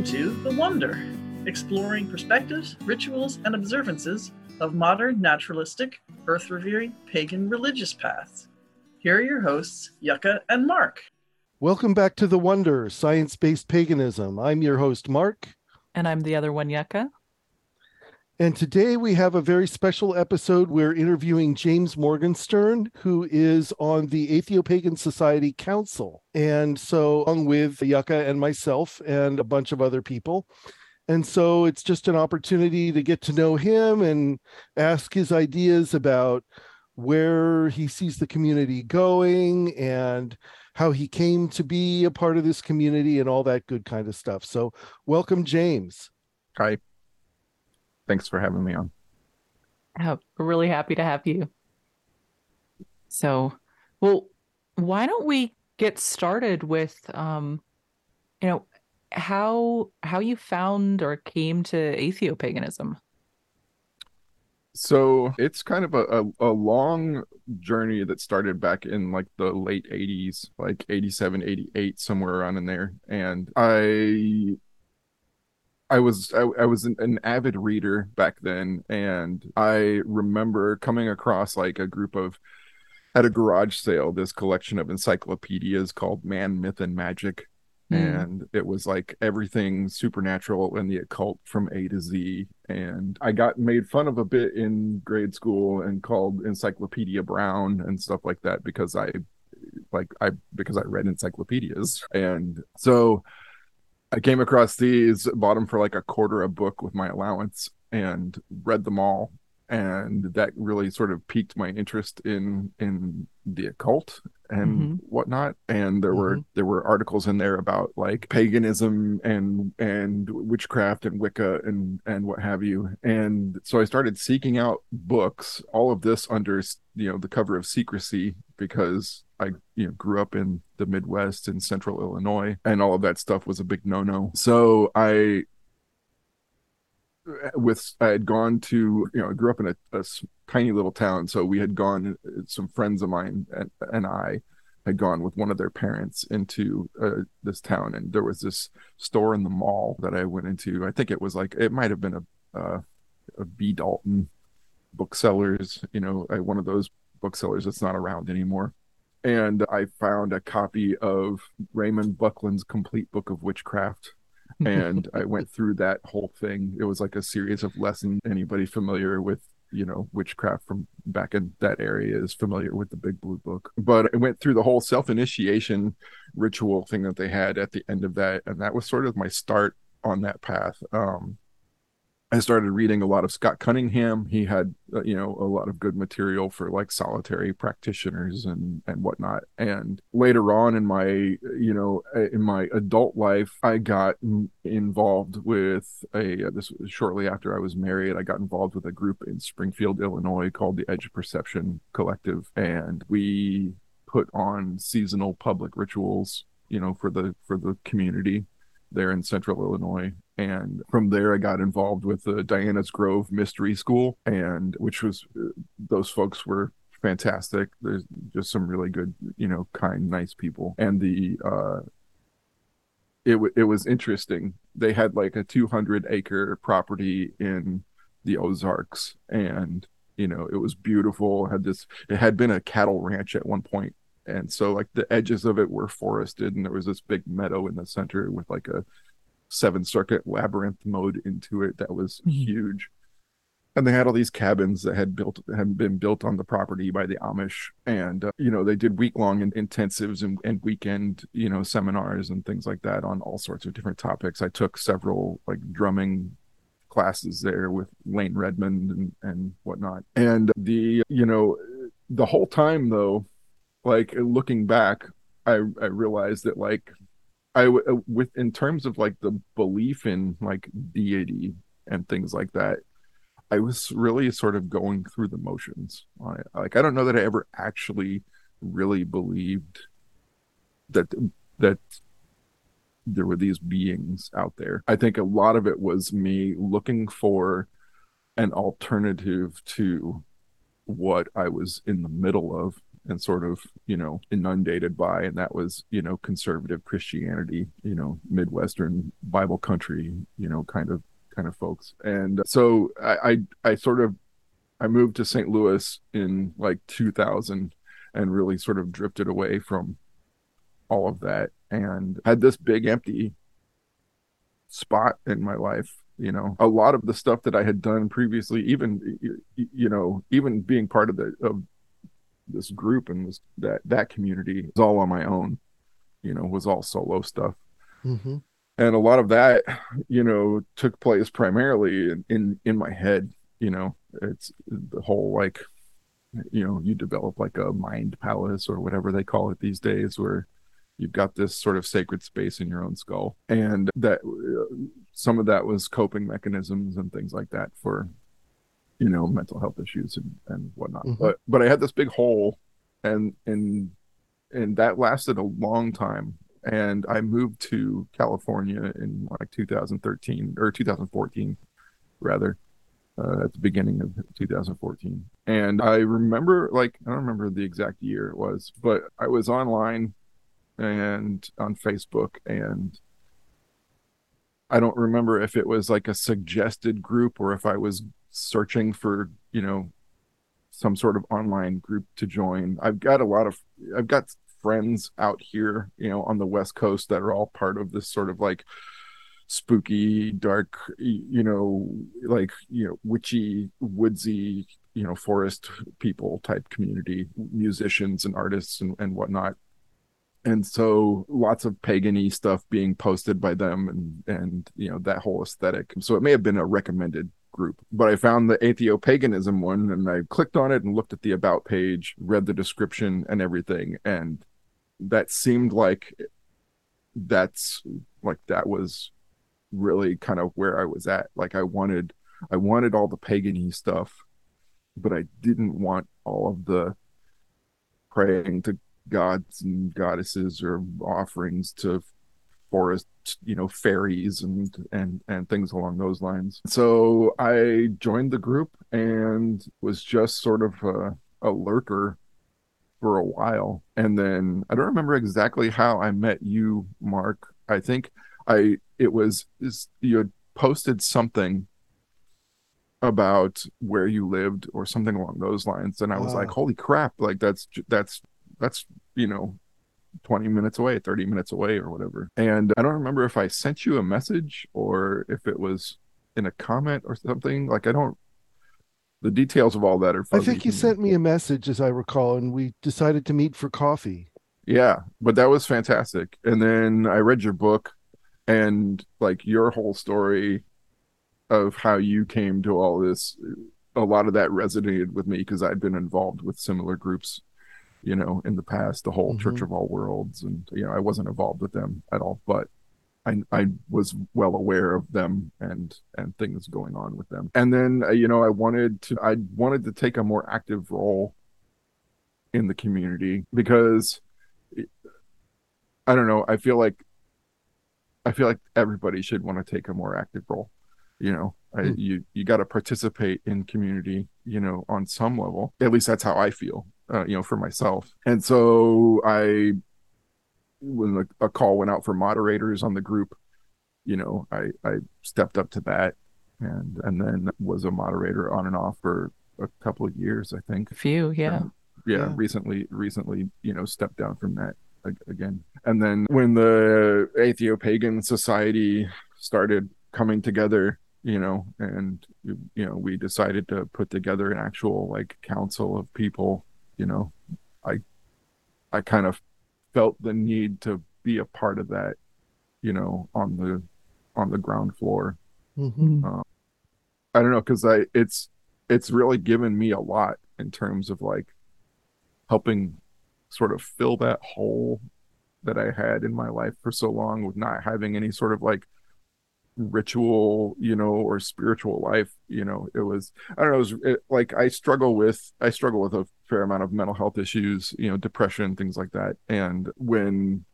Welcome to The Wonder, exploring perspectives, rituals, and observances of modern, naturalistic, earth revering, pagan religious paths. Here are your hosts, Yucca and Mark. Welcome back to The Wonder, Science Based Paganism. I'm your host, Mark. And I'm the other one, Yucca. And today we have a very special episode. We're interviewing James Morgenstern, who is on the Atheopagan Society Council. And so, along with Yucca and myself and a bunch of other people. And so, it's just an opportunity to get to know him and ask his ideas about where he sees the community going and how he came to be a part of this community and all that good kind of stuff. So, welcome, James. Hi thanks for having me on. Oh, we're really happy to have you. So, well, why don't we get started with, um, you know, how how you found or came to atheopaganism? So it's kind of a, a, a, long journey that started back in like the late 80s, like 87, 88, somewhere around in there. And I I was I, I was an, an, avid reader back then, and I remember coming across like a group of at a garage sale this collection of encyclopedias called Man, Myth, and Magic, mm. and it was like everything supernatural and the occult from A to Z. And I got made fun of a bit in grade school and called Encyclopedia Brown and stuff like that because I like I because I read encyclopedias, and so I came across these, bought them for like a quarter a book with my allowance, and read them all. And that really sort of piqued my interest in in the occult and mm-hmm. whatnot. And there mm-hmm. were there were articles in there about like paganism and and witchcraft and Wicca and and what have you. And so I started seeking out books. All of this under you know the cover of secrecy because I you know grew up in the Midwest in central Illinois and all of that stuff was a big no-no. So I with I had gone to you know I grew up in a, a tiny little town so we had gone some friends of mine and, and I had gone with one of their parents into uh, this town and there was this store in the mall that I went into. I think it was like it might have been a uh, a B. Dalton booksellers you know one of those booksellers that's not around anymore. And I found a copy of Raymond Buckland's Complete Book of Witchcraft. And I went through that whole thing. It was like a series of lessons. Anybody familiar with, you know, witchcraft from back in that area is familiar with the Big Blue Book. But I went through the whole self initiation ritual thing that they had at the end of that. And that was sort of my start on that path. Um, I started reading a lot of Scott Cunningham. He had, uh, you know, a lot of good material for like solitary practitioners and and whatnot. And later on in my, you know, uh, in my adult life, I got involved with a. Uh, this was shortly after I was married. I got involved with a group in Springfield, Illinois, called the Edge Perception Collective, and we put on seasonal public rituals, you know, for the for the community there in central Illinois. And from there, I got involved with the Diana's Grove Mystery School, and which was those folks were fantastic. There's just some really good, you know, kind, nice people. And the, uh, it, w- it was interesting. They had like a 200 acre property in the Ozarks, and you know, it was beautiful. Had this, it had been a cattle ranch at one point and so like the edges of it were forested and there was this big meadow in the center with like a seven circuit labyrinth mode into it that was mm-hmm. huge and they had all these cabins that had built had been built on the property by the Amish, and uh, you know they did week long intensives and, and weekend you know seminars and things like that on all sorts of different topics. I took several like drumming classes there with Layne Redmond and and whatnot, and the you know the whole time though like looking back i i realized that like i uh, with in terms of like the belief in like deity and things like that i was really sort of going through the motions like i don't know that i ever actually really believed that that there were these beings out there. I think a lot of it was me looking for an alternative to what i was in the middle of and sort of you know inundated by and that was you know conservative christianity you know midwestern bible country you know kind of kind of folks. And so i i, I sort of i moved to st louis in like 2000 and really sort of drifted away from all of that and had this big empty spot in my life you know. A lot of the stuff that i had done previously even you know even being part of the of this group and this that that community was all on my own you know was all solo stuff mm-hmm. and a lot of that you know took place primarily in, in in my head you know it's the whole like you know you develop like a mind palace or whatever they call it these days where you've got this sort of sacred space in your own skull and that uh, some of that was coping mechanisms and things like that for you know mental health issues and, and whatnot. Mm-hmm. but but i had this big hole and and and that lasted a long time. And i moved to california in like 2013 or 2014 rather uh, at the beginning of 2014 and i remember like i don't remember the exact year it was but i was online and on facebook and I don't remember if it was like a suggested group or if I was searching for you know some sort of online group to join. I've got a lot of i've got friends out here you know on the west coast that are all part of this sort of like spooky dark you know like you know witchy woodsy you know forest people type community musicians and artists and, and whatnot. And so lots of pagany stuff being posted by them and and you know that whole aesthetic. So it may have been a recommended group. But I found the atheopaganism one and I clicked on it and looked at the about page, read the description and everything. And that seemed like that's like that was really kind of where I was at. Like I wanted I wanted all the pagany stuff, but I didn't want all of the praying to gods and goddesses or offerings to forest you know fairies and and and things along those lines. So i joined the group and was just sort of a, a lurker for a while. And then i don't remember exactly how i met you mark. I think i it was is you had posted something about where you lived or something along those lines. And i was uh, like holy crap like that's that's that's you know 20 minutes away, 30 minutes away, or whatever. And I don't remember if I sent you a message or if it was in a comment or something. Like, I don't, the details of all that are I think you sent me a message, as I recall, and we decided to meet for coffee. Yeah, but that was fantastic. And then I read your book and like your whole story of how you came to all this. A lot of that resonated with me because I'd been involved with similar groups you know, in the past, the whole mm-hmm. Church of All Worlds, and you know, I wasn't involved with them at all, but I I was well aware of them and and things going on with them. And then uh, you know, I wanted to I wanted to take a more active role in the community because I don't know, I feel like I feel like everybody should want to take a more active role. You know, I, mm. you you got to participate in community, you know, on some level. At least that's how I feel uh, you know, for myself. And so I, when a, a call went out for moderators on the group, you know, I I stepped up to that, and and then was a moderator on and off for a couple of years, I think. A few, yeah. yeah, yeah. Recently, recently, you know, stepped down from that again. And then when the Atheopagan Society started coming together, you know, and you know, we decided to put together an actual like council of people you know i i kind of felt the need to be a part of that you know on the on the ground floor mm-hmm. uh, i don't know because i it's it's really given me a lot in terms of like helping sort of fill that hole that i had in my life for so long with not having any sort of like ritual you know or spiritual life you know it was i don't know it was it, like i struggle with i struggle with a fair amount of mental health issues you know depression things like that and when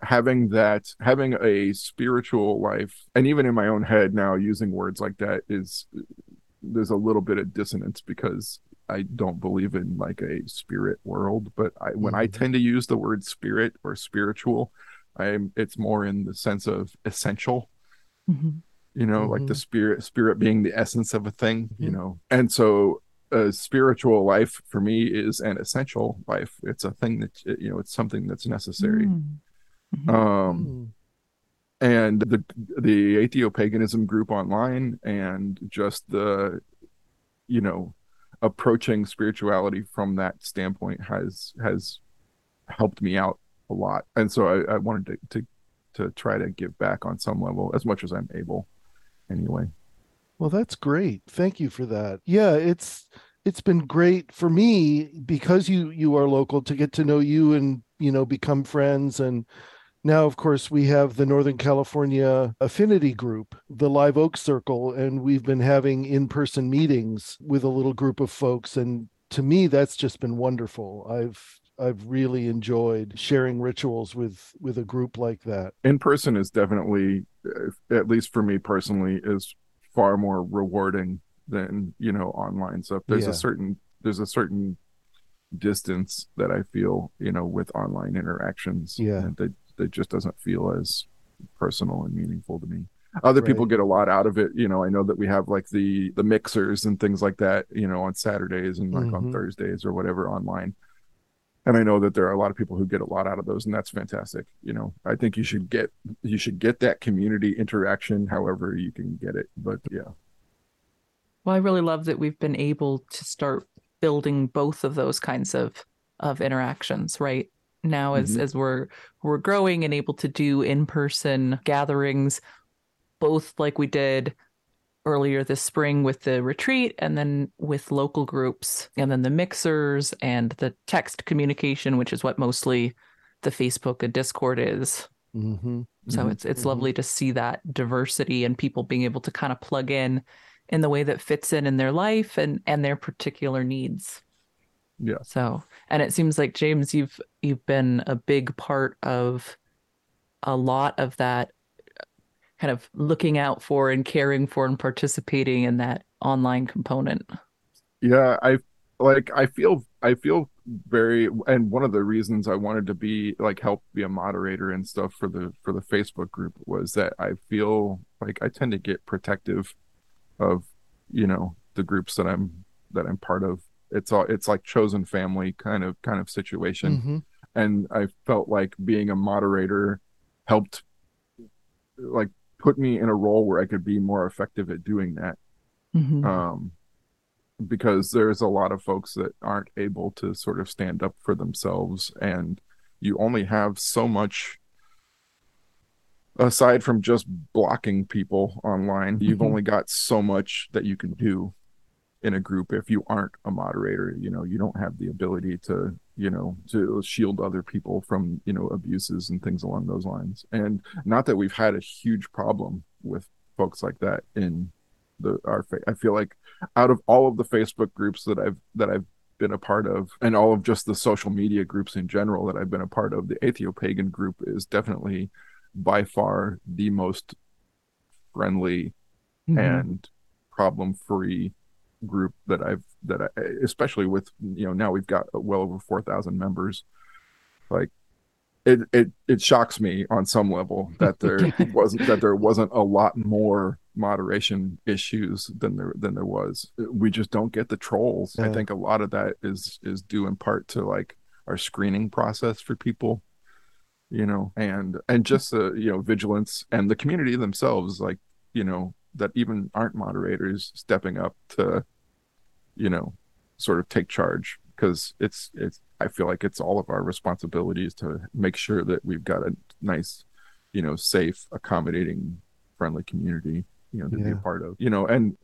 having that having a spiritual life and even in my own head now using words like that is there's a little bit of dissonance because I don't believe in like a spirit world, but I when I Mhm. tend to use the word spirit or spiritual, I'm it's more in the sense of essential Mhm. you know like the spirit spirit being the essence of a thing you Mhm. know and so a spiritual life for me is an essential life it's a thing that you know it's something that's necessary Mm. Mhm. um and the the atheopaganism group online and just the you know approaching spirituality from that standpoint has has helped me out a lot and so i, I wanted to, to to try to give back on some level as much as i'm able anyway Well, that's great. Thank you for that. Yeah, it's it's been great for me because you you are local to get to know you and you know become friends and now of course we have the Northern California affinity group, the Live Oak Circle and we've been having in-person meetings with a little group of folks and to me that's just been wonderful. I've I've really enjoyed sharing rituals with with a group like that. in person is definitely uh, at least for me personally is far more rewarding than you know online stuff there's Yeah. a certain there's a certain distance that i feel you know with online interactions Yeah. that that just doesn't feel as personal and meaningful to me other people get a lot out of it you know i know that we have like the the mixers and things like that you know on saturdays and like on Mhm. thursdays or whatever online and i know that there are a lot of people who get a lot out of those and that's fantastic you know i think you should get you should get that community interaction however you can get it but yeah Well, I really love that we've been able to start building both of those kinds of of interactions, right? Now as Mhm. as we're we're growing and able to do in-person gatherings both like we did earlier this spring with the retreat and then with local groups and then the mixers and the text communication which is what mostly the Facebook and Discord is. Mhm. So Mhm. it's it's Mhm. lovely to see that diversity and people being able to kind of plug in in the way that fits in in their life and and their particular needs. yeah So, and it seems like James you've you've been a big part of a lot of that kind of looking out for and caring for and participating in that online component. yeah i like i feel i feel very and one of the reasons i wanted to be like help be a moderator and stuff for the for the facebook group was that i feel like i tend to get protective of you know the groups that i'm that i'm part of it's all it's like chosen family kind of kind of situation Mhm. and I felt like being a moderator helped like put me in a role where I could be more effective at doing that. Mhm. Um because there's a lot of folks that aren't able to sort of stand up for themselves and you only have so much aside from just blocking people online you've Mhm. only got so much that you can do in a group if you aren't a moderator you know you don't have the ability to you know to shield other people from you know abuses and things along those lines and not that we've had a huge problem with folks like that in the our fa- i feel like out of all of the facebook groups that i've that i've been a part of and all of just the social media groups in general that i've been a part of the atheopagan group is definitely by far the most friendly Mhm. and problem free group that I've that I especially with you know now we've got well over 4000 members like it it it shocks me on some level that there wasn't that there wasn't a lot more moderation issues than there than there was. We just don't get the trolls. I think a lot of that is is due in part to like our screening process for people you know and and just uh, you know vigilance and the community themselves like you know that even aren't moderators stepping up to you know sort of take charge because it's it's i feel like it's all of our responsibilities to make sure that we've got a nice you know safe accommodating friendly community you know to be a part of you know and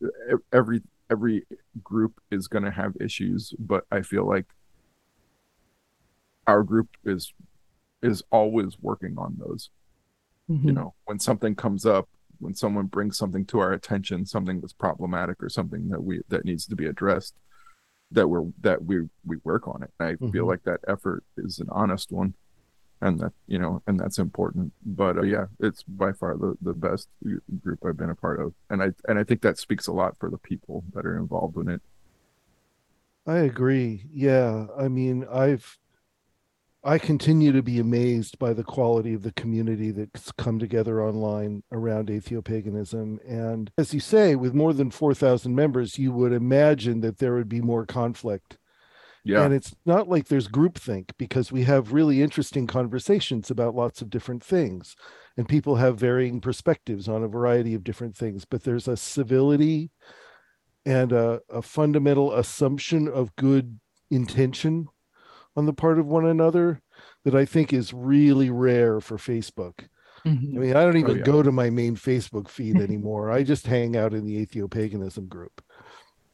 every every group is going to have issues but i feel like our group is is always working on those Mhm. you know when something comes up when someone brings something to our attention something that's problematic or something that we that needs to be addressed that we're that we we work on it i feel Mhm. like that effort is an honest one and that you know and that's important but uh, yeah it's by far the the best group i've been a part of and i and i think that speaks a lot for the people that are involved in it I agree. Yeah. I mean, I've I continue to be amazed by the quality of the community that's come together online around atheopaganism. And as you say, with more than 4,000 members, you would imagine that there would be more conflict. Yeah. And it's not like there's groupthink because we have really interesting conversations about lots of different things. And people have varying perspectives on a variety of different things. But there's a civility and a, a fundamental assumption of good intention on the part of one another that I think is really rare for Facebook. Mhm. I mean, I don't even Oh, yeah. go to my main Facebook feed anymore. I just hang out in the atheopaganism group.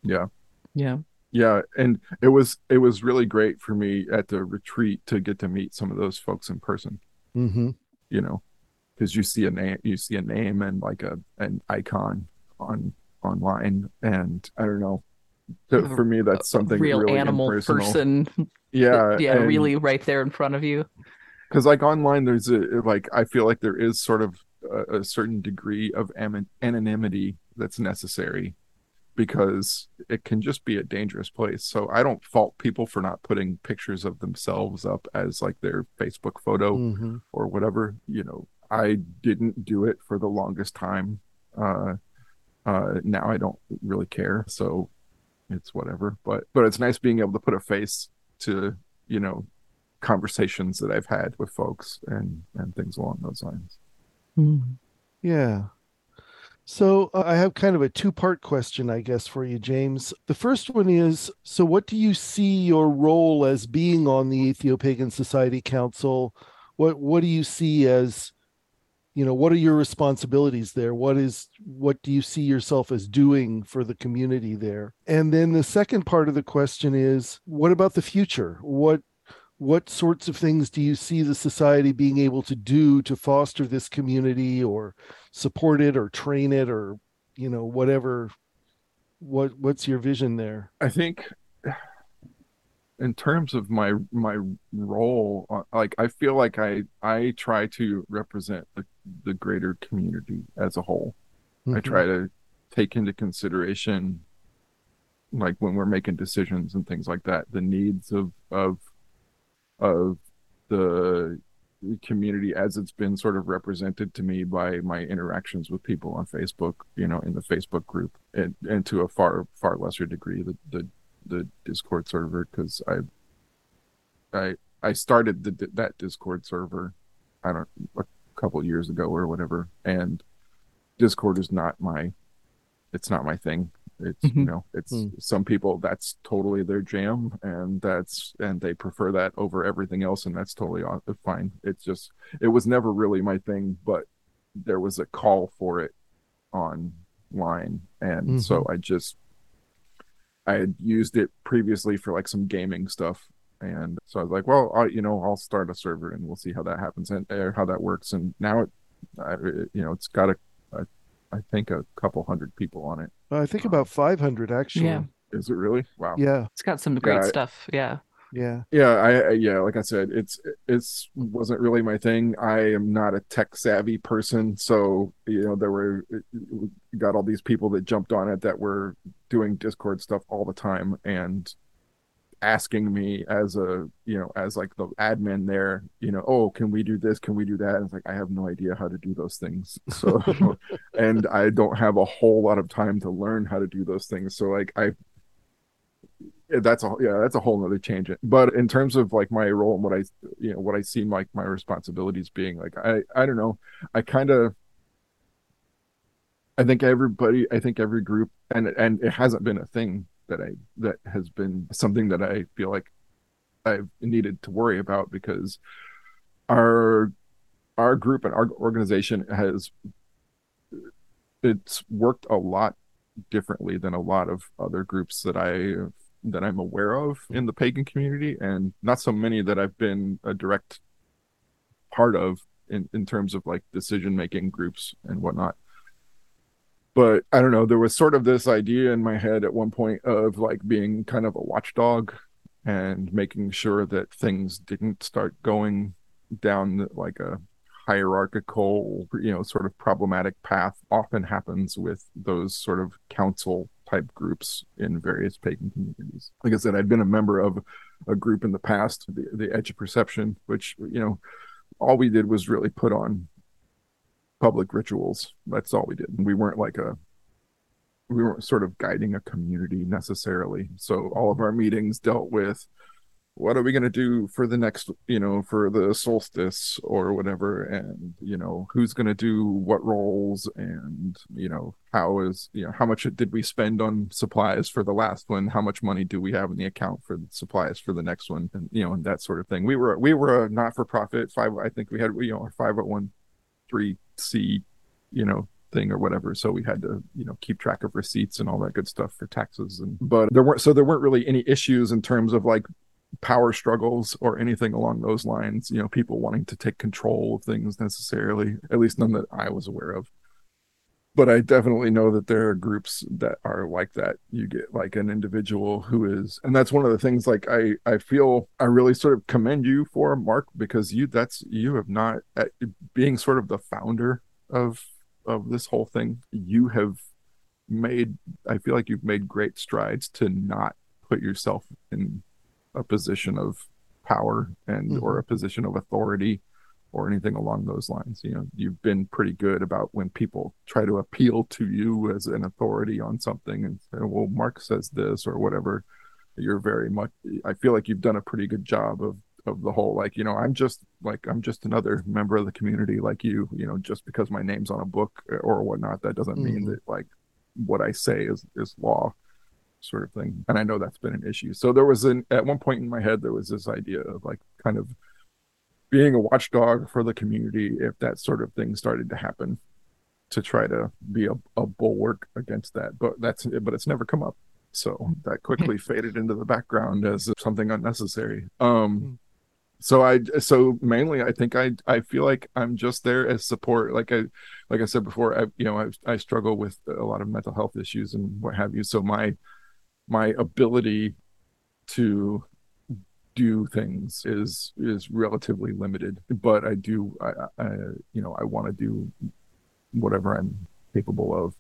yeah. Yeah. Yeah, and it was it was really great for me at the retreat to get to meet some of those folks in person. hmm You know, because you see a name, you see a name and like a an icon on online, and I don't know. So for me, that's something real really animal impersonal. person. Yeah, yeah, and- really right there in front of you. because like online there's a like i feel like there is sort of a, a certain degree of am- anonymity that's necessary because it can just be a dangerous place so i don't fault people for not putting pictures of themselves up as like their facebook photo hmm or whatever you know i didn't do it for the longest time uh uh now i don't really care so it's whatever but but it's nice being able to put a face to you know conversations that i've had with folks and and things along those lines Mm. Yeah. So uh, I have kind of a two part question, I guess, for you, James. The first one is So, what do you see your role as being on the Atheopagan Society Council? What What do you see as, you know, what are your responsibilities there? What is what do you see yourself as doing for the community there? And then the second part of the question is, what about the future? What what sorts of things do you see the society being able to do to foster this community or support it or train it or you know whatever what what's your vision there i think in terms of my my role uh, like i feel like i i try to represent the, the greater community as a whole. I try to take into consideration like when we're making decisions and things like that, the needs of of of the community as it's been sort of represented to me by my interactions with people on Facebook, you know, in the Facebook group and and to a far far lesser degree the the, the Discord server because I I I started the that Discord server I don't a couple years ago or whatever and Discord is not my it's not my thing. It's you Mhm. know, it's Hmm. some people that's totally their jam and that's and they prefer that over everything else and that's totally fine. It's just it was never really my thing, but there was a call for it online and so I just I had used it previously for like some gaming stuff and so I was like, well, I, you know, I'll start a server and we'll see how that happens and or how that works. And now it, I, you know, it's got a, a, I think a couple hundred people on it. i think um, about 500 actually Yeah. Is it really? Wow. yeah It's got some great I- stuff. Yeah. Yeah Yeah, I, I yeah, like I said, it's it's wasn't really my thing. I am not a tech savvy person, so you know there were got all these people that jumped on it that were doing Discord stuff all the time and asking me as a you know as like the admin there, you know, oh, can we do this? Can we do that? And it's like I have no idea how to do those things, so and I don't have a whole lot of time to learn how to do those things. So like I that's a yeah that's a whole nother tangent. But in terms of like my role and what i you know what i seem like my responsibilities being like i i don't know. I kind of i think everybody i think every group and and it hasn't been a thing that i that has been something that i feel like i've needed to worry about because our our group and our organization has it's worked a lot differently than a lot of other groups that I that I'm aware of in the pagan community, and not so many that I've been a direct part of in in terms of like decision making groups and whatnot. But I don't know. There was sort of this idea in my head at one point of like being kind of a watchdog and making sure that things didn't start going down like a hierarchical, you know, sort of problematic path often happens with those sort of council type groups in various pagan communities. Like I said, I'd been a member of a group in the past, the, the Edge of Perception, which, you know, all we did was really put on public rituals. That's all we did. And we weren't like a we weren't sort of guiding a community necessarily. So all of our meetings dealt with what are we going to do for the next you know for the solstice or whatever? And you know who's going to do what roles? And you know how is you know how much did we spend on supplies for the last one? How much money do we have in the account for supplies for the next one? And you know and that sort of thing. We were we were a not-for-profit five i think we had you know a five hundred one, three C, you know thing or whatever. So we had to you know keep track of receipts and all that good stuff for taxes and but there weren't so there weren't really any issues in terms of like power struggles or anything along those lines you know people wanting to take control of things necessarily at least none that i was aware of. But i definitely know that there are groups that are like that. You get like an individual who is and that's one of the things like i i feel i really sort of commend you for mark because you that's you have not uh, being sort of the founder of of this whole thing you have made i feel like you've made great strides to not put yourself in a position of power and mm-hmm. or a position of authority or anything along those lines you know you've been pretty good about when people try to appeal to you as an authority on something and say well mark says this or whatever you're very much i feel like you've done a pretty good job of of the whole like you know i'm just like i'm just another member of the community like you you know just because my name's on a book or whatnot that doesn't mm-hmm. mean that like what i say is is law sort of thing. And I know that's been an issue. So there was an at one point in my head there was this idea of like kind of being a watchdog for the community if that sort of thing started to happen to try to be a, a bulwark against that. But that's but it's never come up. So that quickly faded into the background as something unnecessary. Um hmm. so I so mainly I think I I feel like I'm just there as support. Like I like I said before, I you know I I struggle with a lot of mental health issues and what have you. So my my ability to do things is is relatively limited but i do i, I you know i want to do whatever i'm capable of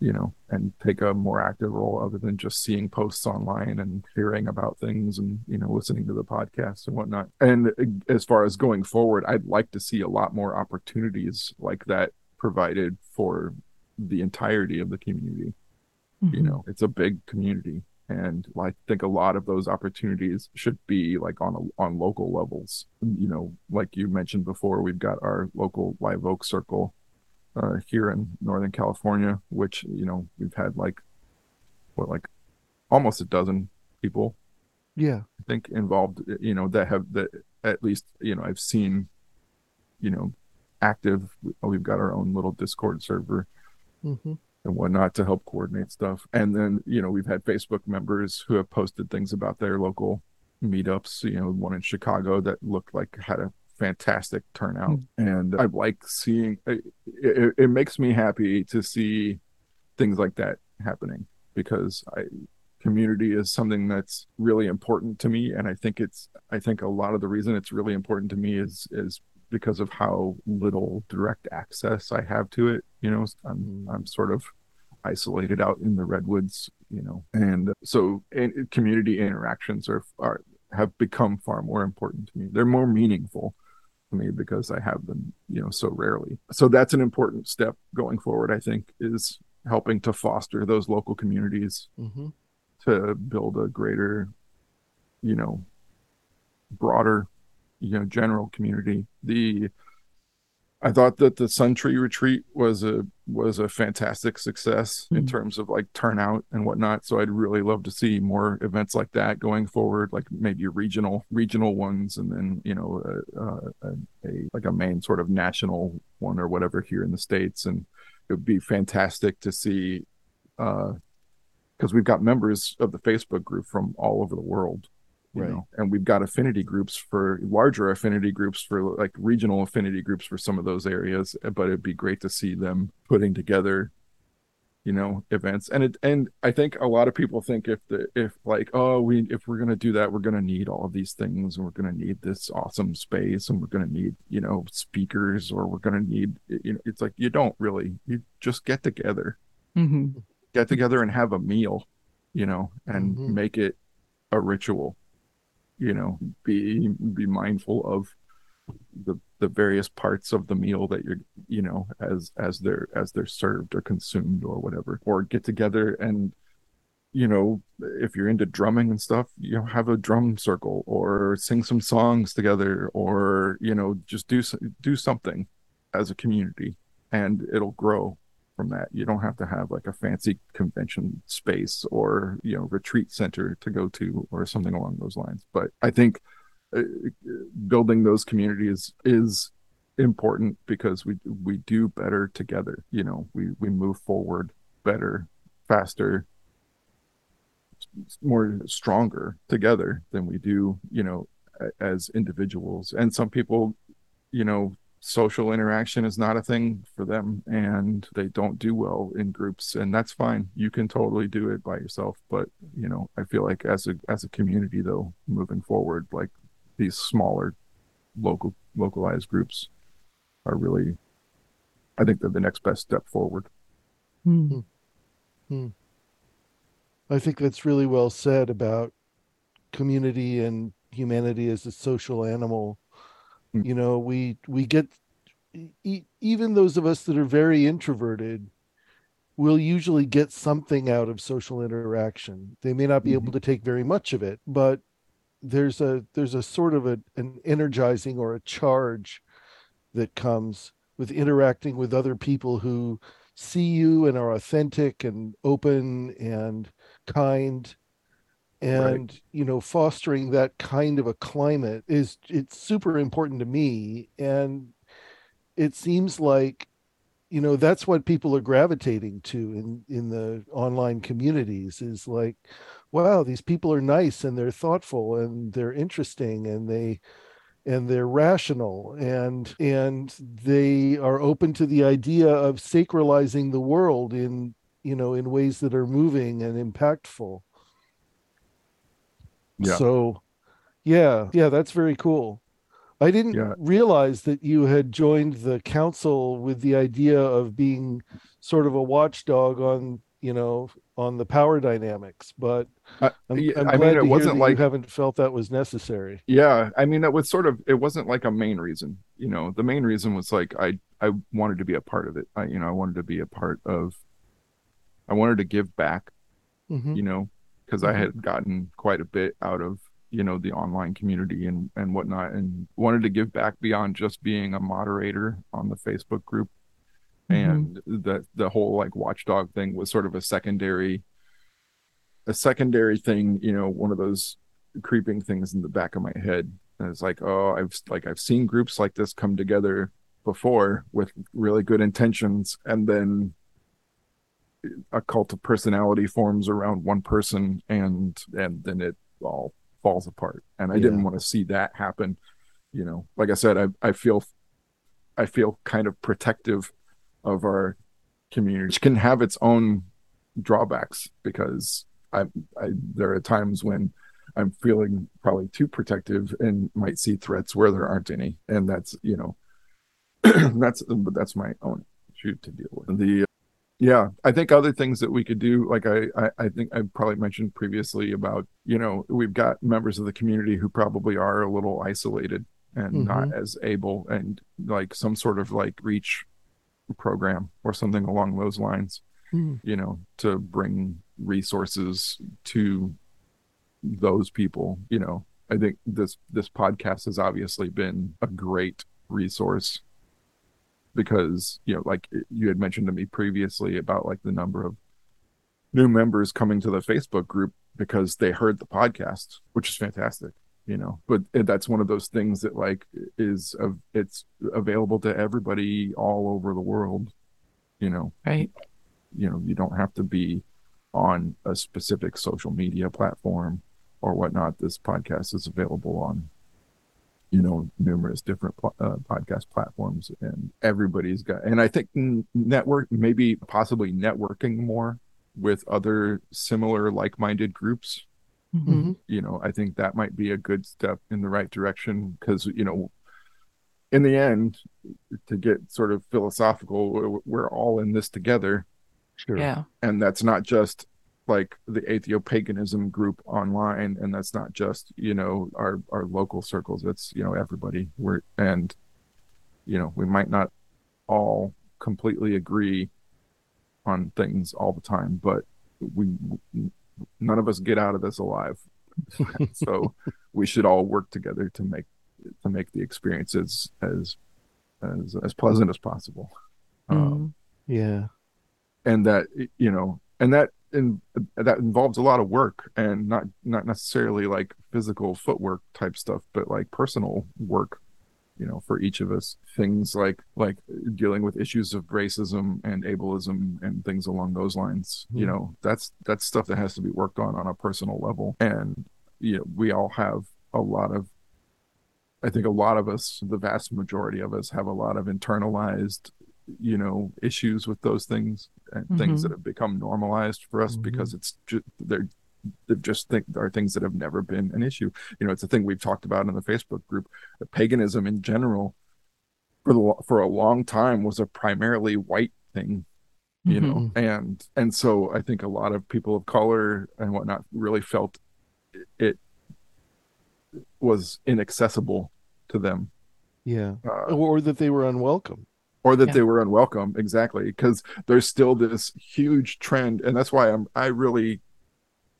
you know and take a more active role other than just seeing posts online and hearing about things and you know listening to the podcasts and whatnot. And as far as going forward i'd like to see a lot more opportunities like that provided for the entirety of the community mm-hmm. you know it's a big community. And i think a lot of those opportunities should be like on a, on local levels. You know like you mentioned before we've got our local live oak circle uh, here in northern california which you know we've had like what like almost a dozen people yeah. I think involved you know that have that at least you know i've seen you know active. We've got our own little discord server. Mm-hmm and whatnot to help coordinate stuff. And then, you know, we've had Facebook members who have posted things about their local meetups, you know, one in Chicago that looked like had a fantastic turnout. Mm-hmm. And I like seeing it, it, it makes me happy to see things like that happening because I community is something that's really important to me and i think it's i think a lot of the reason it's really important to me is is because of how little direct access I have to it. You know, I'm. I'm sort of isolated out in the redwoods. You know, and so and community interactions are are have become far more important to me. They're more meaningful to me because I have them, you know, so rarely. So that's an important step going forward. I think is helping to foster those local communities mm-hmm. to build a greater, you know, broader you know general community. The i thought that the sun tree retreat was a was a fantastic success mm-hmm. in terms of like turnout and whatnot. So i'd really love to see more events like that going forward like maybe regional regional ones and then you know a, a, a like a main sort of national one or whatever here in the states. And it would be fantastic to see uh because we've got members of the facebook group from all over the world right. know and we've got affinity groups for larger affinity groups for like regional affinity groups for some of those areas but it'd be great to see them putting together you know events and it and i think a lot of people think if the if like oh we if we're going to do that we're going to need all of these things and we're going to need this awesome space and we're going to need you know speakers or we're going to need you know it's like you don't really you just get together mm-hmm. get together and have a meal you know and Mhm. make it a ritual you know be be mindful of the the various parts of the meal that you're you know as as they're as they're served or consumed or whatever or get together and you know if you're into drumming and stuff you know have a drum circle or sing some songs together or you know just do do something as a community and it'll grow from that. You don't have to have like a fancy convention space or you know retreat center to go to or something along those lines. But i think uh, building those communities is important because we we do better together you know. We we move forward better faster more stronger together than we do you know as individuals. And some people you know social interaction is not a thing for them and they don't do well in groups and that's fine you can totally do it by yourself but you know i feel like as a as a community though moving forward like these smaller local localized groups are really i think they're the next best step forward Hmm. I think that's really well said about community and humanity as a social animal. You know, we we get e- even those of us that are very introverted will usually get something out of social interaction. They may not be able mm-hmm. to take very much of it, but there's a there's a sort of a, an energizing or a charge that comes with interacting with other people who see you and are authentic and open and kind and you know fostering that kind of a climate is it's super important to me and it seems like you know that's what people are gravitating to in in the online communities is like wow these people are nice and they're thoughtful and they're interesting and they and they're rational and and they are open to the idea of sacralizing the world in you know in ways that are moving and impactful Yeah. so yeah yeah that's very cool i didn't Yeah. realize that you had joined the council with the idea of being sort of a watchdog on you know on the power dynamics but I, i'm, yeah, I'm I mean it wasn't like you haven't felt that was necessary yeah i mean it was sort of it wasn't like a main reason you know the main reason was like i i wanted to be a part of it i you know i wanted to be a part of i wanted to give back Mhm. you know because i had gotten quite a bit out of you know the online community and and whatnot and wanted to give back beyond just being a moderator on the facebook group. Mm-hmm. And the the whole like watchdog thing was sort of a secondary a secondary thing you know one of those creeping things in the back of my head. And it's like oh i've like i've seen groups like this come together before with really good intentions. And then a cult of personality forms around one person and and then it all falls apart. And i didn't want to see that happen you know. Like i said i i feel i feel kind of protective of our community. Which can have its own drawbacks because i i there are times when i'm feeling probably too protective and might see threats where there aren't any. And that's you know that's but that's my own issue to deal with. The yeah i think other things that we could do like I, I i think i probably mentioned previously about you know we've got members of the community who probably are a little isolated and not as able and like some sort of like reach program or something along those lines Hmm. you know to bring resources to those people you know i think this this podcast has obviously been a great resource because you know like you had mentioned to me previously about like the number of new members coming to the facebook group because they heard the podcast which is fantastic you know? But eh, that's one of those things that like is of it's available to everybody all over the world you know? Right. you know you don't have to be on a specific social media platform or whatnot. This podcast is available on you know numerous different pl- uh, podcast platforms and everybody's got and i think network maybe possibly networking more with other similar like-minded groups Mhm. Mhm. you know i think that might be a good step in the right direction because you know in the end to get sort of philosophical we're, we're all in this together Sure. Yeah. and that's not just like the atheopaganism group online and that's not just you know our our local circles it's you know everybody we're and you know we might not all completely agree on things all the time but we none of us get out of this alive so we should all work together to make to make the experiences as as as pleasant as possible um, Mhm. Yeah. and that you know and that in that involves a lot of work and not not necessarily like physical footwork type stuff but like personal work you know for each of us things like like dealing with issues of racism and ableism and things along those lines you Mhm. know that's that's stuff that has to be worked on on a personal level and you know we all have a lot of i think a lot of us the vast majority of us have a lot of internalized you know issues with those things and things Mhm. that have become normalized for us Mhm. because it's just they're they just think are things that have never been an issue you know it's a thing we've talked about in the facebook group paganism in general for the for a long time was a primarily white thing you know Mhm. and and so i think a lot of people of color and whatnot really felt it, it was inaccessible to them Yeah. uh, Or that they were unwelcome. Or that Yeah. they were unwelcome exactly because there's still this huge trend and that's why i'm i really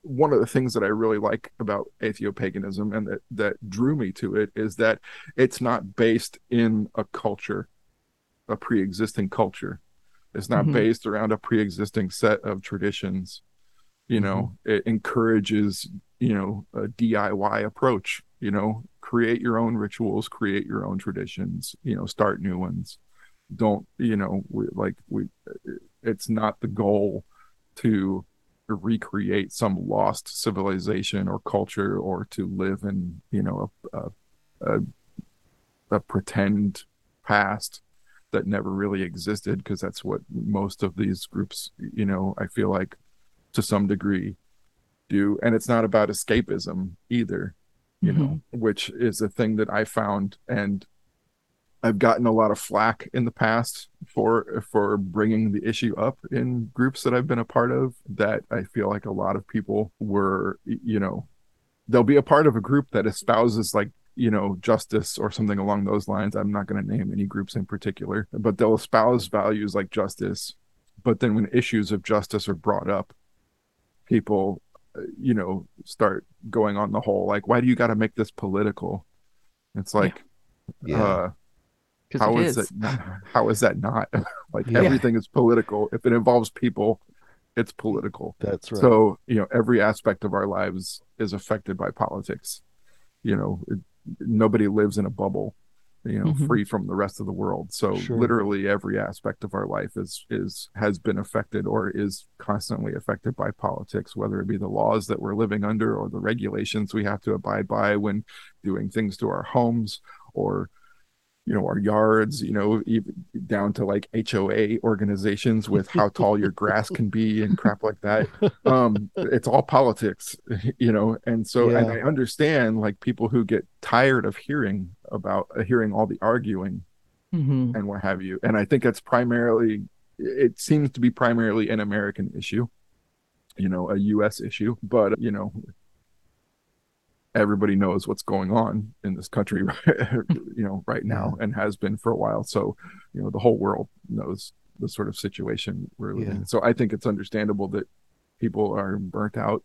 one of the things that i really like about atheopaganism and that that drew me to it is that it's not based in a culture a pre-existing culture it's not Mhm. based around a pre-existing set of traditions you know it encourages you know a diy approach you know create your own rituals create your own traditions you know start new ones don't you know we, like we it's not the goal to recreate some lost civilization or culture or to live in you know a a, a, a pretend past that never really existed because that's what most of these groups you know i feel like to some degree do. And it's not about escapism either you know mm-hmm. which is a thing that i found and i've gotten a lot of flack in the past for for bringing the issue up in groups that i've been a part of that i feel like a lot of people were you know they'll be a part of a group that espouses like you know justice or something along those lines. I'm not going to name any groups in particular but they'll espouse values like justice. But then when issues of justice are brought up people uh, you know start going on the whole like why do you got to make this political? It's like Yeah. uh 'Cause how it is is. it not, how is that not like Yeah. everything is political if it involves people it's political That's right. so you know every aspect of our lives is affected by politics you know it, nobody lives in a bubble you know Mhm. free from the rest of the world so Sure. literally every aspect of our life is is has been affected or is constantly affected by politics whether it be the laws that we're living under or the regulations we have to abide by when doing things to our homes or you know our yards you know even down to like HOA organizations with how tall your grass can be and crap like that. Um it's all politics you know and so and I understand like people who get tired of hearing about uh, hearing all the arguing Mhm. and what have you. And I think that's primarily it seems to be primarily an American issue you know a US issue but you know everybody knows what's going on in this country you know right now and has been for a while so you know the whole world knows the sort of situation we're living Yeah. in so i think it's understandable that people are burnt out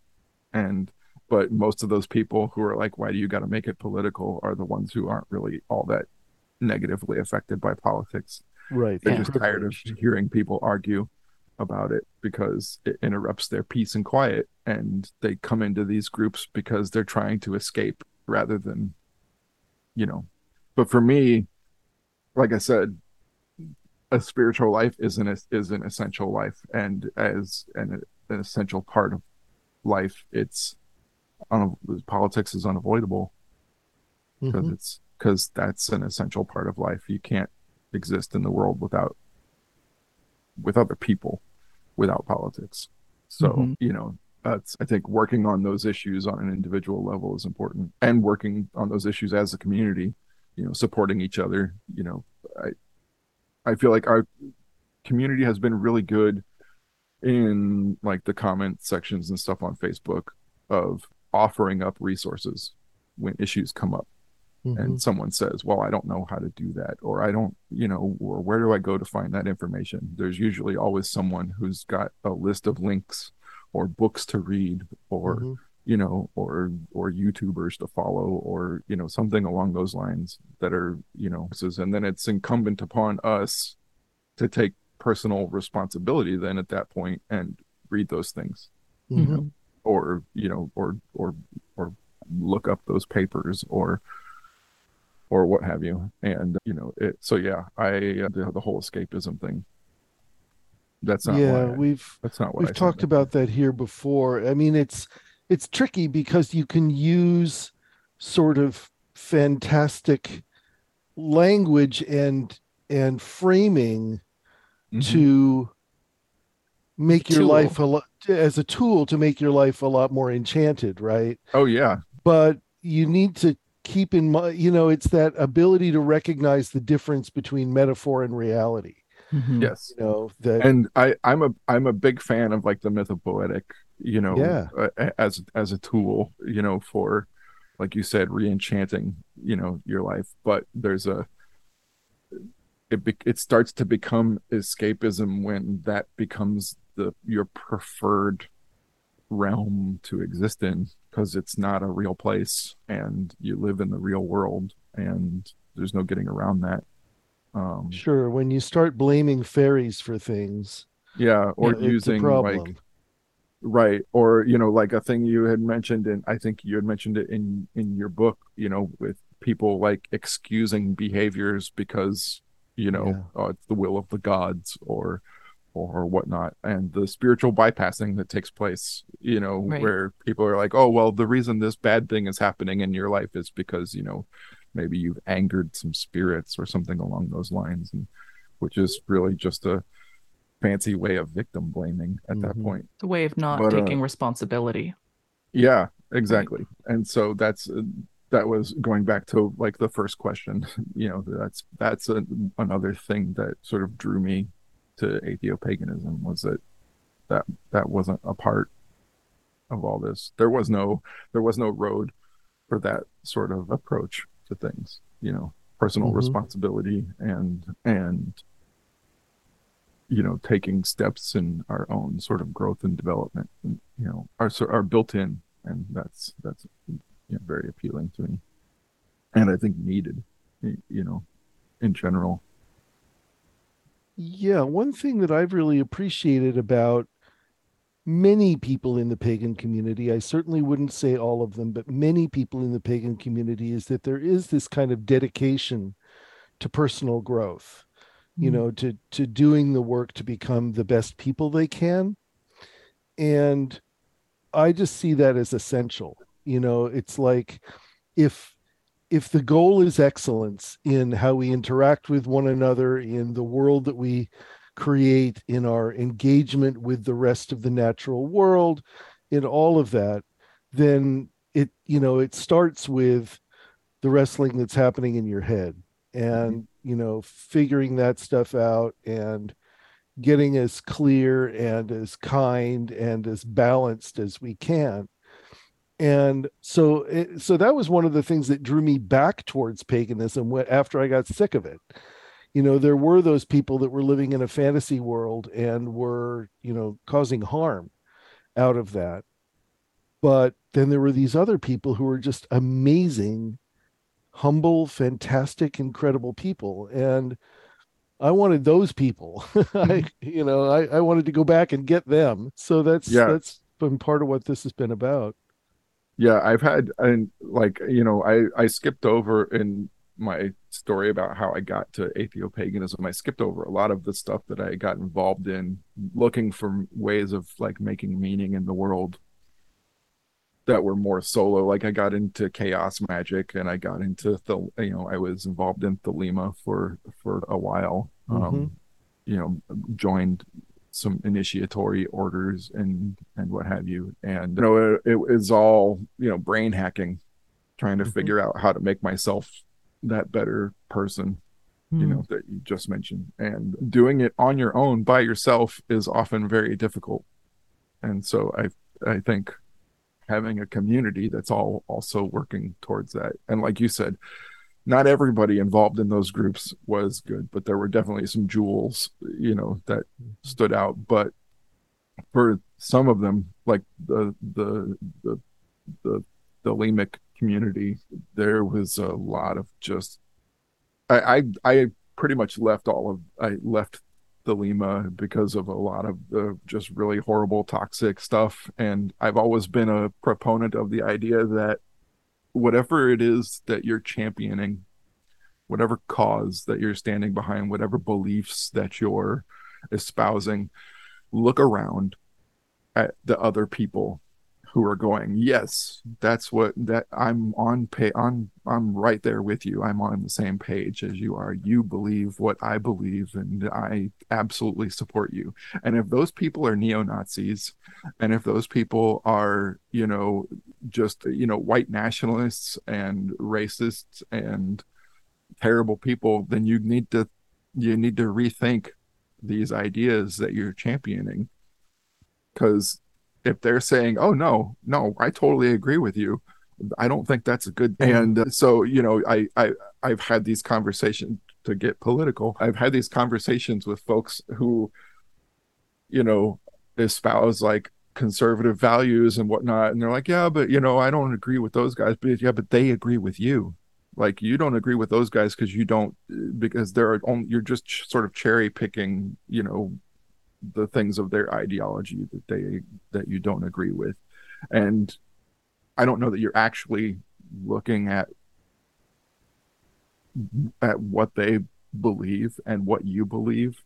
and but most of those people who are like why do you got to make it political are the ones who aren't really all that negatively affected by politics right. they're Yeah. just tired of hearing people argue about it because it interrupts their peace and quiet and they come into these groups because they're trying to escape rather than you know. But for me like i said a spiritual life is an is an essential life and as an, an essential part of life it's un, politics is unavoidable. Because Mhm. it's because that's an essential part of life. You can't exist in the world without with other people without politics so Mhm. you know that's i think working on those issues on an individual level is important and working on those issues as a community you know supporting each other you know i i feel like our community has been really good in like the comment sections and stuff on Facebook of offering up resources when issues come up Mhm. and someone says, "Well, I don't know how to do that," or "I don't, you know, or where do I go to find that information?" There's usually always someone who's got a list of links or books to read or Mhm. you know or or YouTubers to follow or you know something along those lines that are you know says and then it's incumbent upon us to take personal responsibility then at that point and read those things Mhm. or you know or or or look up those papers or or what have you and you know it so yeah i uh, the, the whole escapism thing that's not yeah, we've that's not what we've I talked about that here before. I mean, it's it's tricky because you can use sort of fantastic language and and framing. Mhm. to make your Tool. life a lot as a tool to make your life a lot more enchanted, right? oh yeah But you need to keep in mind, you know, it's that ability to recognize the difference between metaphor and reality. Mhm. yes You know that and i i'm a i'm a big fan of like the mythopoetic you know Yeah. uh, as as a tool you know for like you said re-enchanting you know your life but there's a it be, it starts to become escapism when that becomes the your preferred realm to exist in because it's not a real place and you live in the real world and there's no getting around that um sure when you start blaming fairies for things, yeah or you know, it's a using like right or you know like a thing you had mentioned and i think you had mentioned it in in your book you know with people like excusing behaviors because you know Yeah. oh, it's the will of the gods or or whatnot and the spiritual bypassing that takes place you know Right. where people are like oh well the reason this bad thing is happening in your life is because you know maybe you've angered some spirits or something along those lines and which is really just a fancy way of victim blaming at that Mhm. point a way of not But, uh, taking responsibility. yeah exactly and so that's uh, that was going back to like the first question you know that's that's a, another thing that sort of drew me to atheopaganism was that that that wasn't a part of all this. There was no there was no road for that sort of approach to things you know personal Mhm. responsibility and and you know taking steps in our own sort of growth and development you know are are built in and that's that's you know, very appealing to me. And i think needed you know in general Yeah, one thing that I've really appreciated about many people in the pagan community, I certainly wouldn't say all of them, but many people in the pagan community is that there is this kind of dedication to personal growth, you Mm. know, to to doing the work to become the best people they can. And I just see that as essential. You know, it's like if if the goal is excellence in how we interact with one another in the world that we create in our engagement with the rest of the natural world in all of that then it you know it starts with the wrestling that's happening in your head and mm-hmm. you know figuring that stuff out and getting as clear and as kind and as balanced as we can and so it, so that was one of the things that drew me back towards paganism after i got sick of it. You know there were those people that were living in a fantasy world and were you know causing harm out of that. But then there were these other people who were just amazing humble fantastic incredible people. And i wanted those people. I mm-hmm. you know I, I wanted to go back and get them. So that's Yeah. that's been part of what this has been about yeah i've had and like you know i i skipped over in my story about how i got to atheopaganism i skipped over a lot of the stuff that i got involved in looking for ways of like making meaning in the world that were more solo like i got into chaos magic and i got into the you know i was involved in thelema for for a while Mhm. um you know joined some initiatory orders and and what have you. And you know it, it was all you know brain hacking trying to Mhm. figure out how to make myself that better person you know that you just mentioned. And doing it on your own by yourself is often very difficult. And so i i think having a community that's all also working towards that. And like you said not everybody involved in those groups was good but there were definitely some jewels you know that stood out. But for some of them like the the the the, Thelemic community there was a lot of just I, I I pretty much left all of I left Thelema because of a lot of the just really horrible toxic stuff. And I've always been a proponent of the idea that whatever it is that you're championing whatever cause that you're standing behind whatever beliefs that you're espousing look around at the other people who are going yes that's what that i'm on pay on i'm right there with you. I'm on the same page as you are. You believe what i believe and i absolutely support you. And if those people are neo-nazis and if those people are you know just you know white nationalists and racists and terrible people then you need to you need to rethink these ideas that you're championing. Because if they're saying, "Oh no, no, I totally agree with you," I don't think that's a good. And uh, so you know, I I I've had these conversations to get political. I've had these conversations with folks who, you know, espouse like conservative values and whatnot, and they're like, "Yeah, but you know, I don't agree with those guys." But yeah, but they agree with you. Like you don't agree with those guys because you don't because they're only you're just sort of cherry picking, you know, the things of their ideology that they that you don't agree with. And i don't know that you're actually looking at at what they believe and what you believe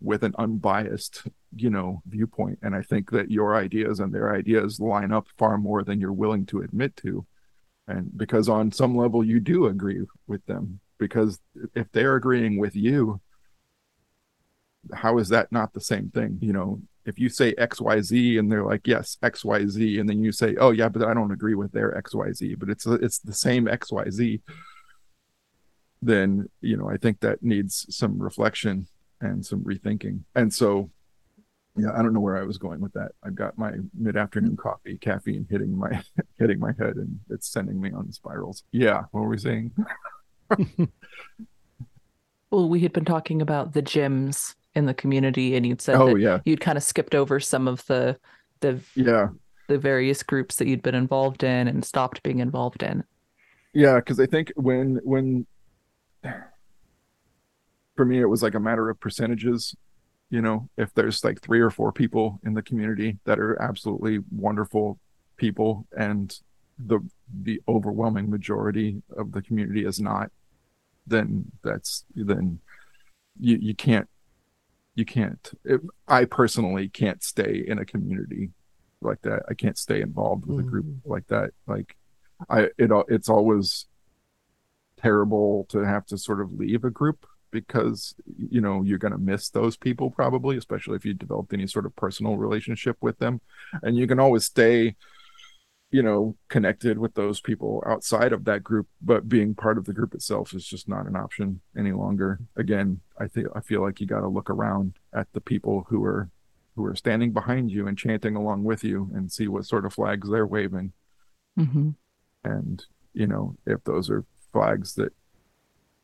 with an unbiased you know viewpoint. And i think that your ideas and their ideas line up far more than you're willing to admit to. And because on some level you do agree with them because if they're agreeing with you how is that not the same thing? You know, if you say XYZ and they're like, yes, XYZ, and then you say, oh yeah, but I don't agree with their XYZ, but it's it's the same XYZ, then you know, I think that needs some reflection and some rethinking. And so yeah, I don't know where I was going with that. I've got my mid-afternoon coffee, caffeine hitting my hitting my head and it's sending me on spirals. Yeah, what were we saying? well, we had been talking about the gyms in the community and you'd said oh that yeah. you'd kind of skipped over some of the the yeah. the various groups that you'd been involved in and stopped being involved in. Yeah because i think when when for me it was like a matter of percentages you know if there's like three or four people in the community that are absolutely wonderful people and the the overwhelming majority of the community is not then that's then you you can't you can't it, i personally can't stay in a community like that i can't stay involved with mm-hmm. a group mm-hmm. like that like i it it's always terrible to have to sort of leave a group because you know you're going to miss those people probably especially if you developed any sort of personal relationship with them and you can always stay you know connected with those people outside of that group but being part of the group itself is just not an option any longer again i think i feel like you got to look around at the people who are who are standing behind you and chanting along with you and see what sort of flags they're waving mm-hmm. and you know if those are flags that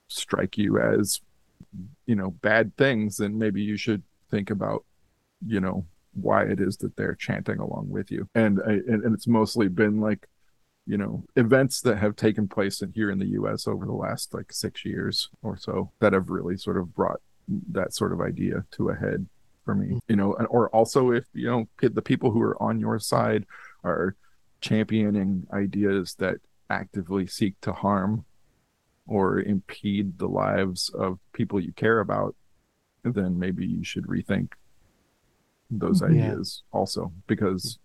strike you as you know bad things then maybe you should think about you know why it is that they're chanting along with you and and, and it's mostly been like you know events that have taken place in here in the US over the last like 6 years or so that have really sort of brought that sort of idea to a head for me mm-hmm. you know and, or also if you know the people who are on your side are championing ideas that actively seek to harm or impede the lives of people you care about then maybe you should rethink those ideas yeah. also because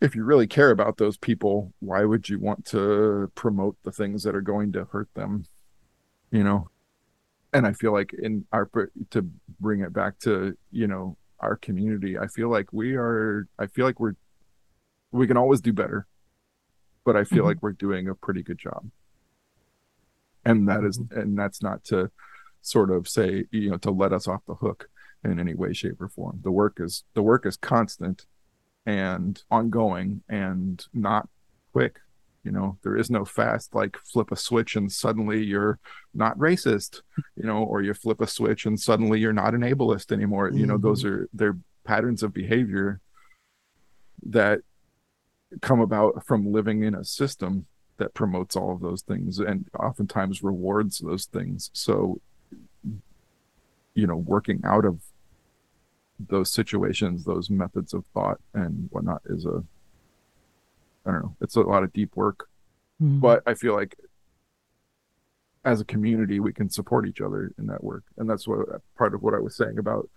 if you really care about those people why would you want to promote the things that are going to hurt them you know and i feel like in our to bring it back to you know our community i feel like we are i feel like we're we can always do better but i feel mm-hmm. like we're doing a pretty good job and that is, mm-hmm. and that's not to sort of say you know to let us off the hook in any way shape or form. The work is the work is constant and ongoing and not quick. You know there is no fast like flip a switch and suddenly you're not racist you know or you flip a switch and suddenly you're not an ableist anymore. Mm-hmm. you know those are they're patterns of behavior that come about from living in a system that promotes all of those things and oftentimes rewards those things. So you know working out of those situations those methods of thought and whatnot is a i don't know it's a lot of deep work mm-hmm. but i feel like as a community we can support each other in that work and that's what part of what i was saying about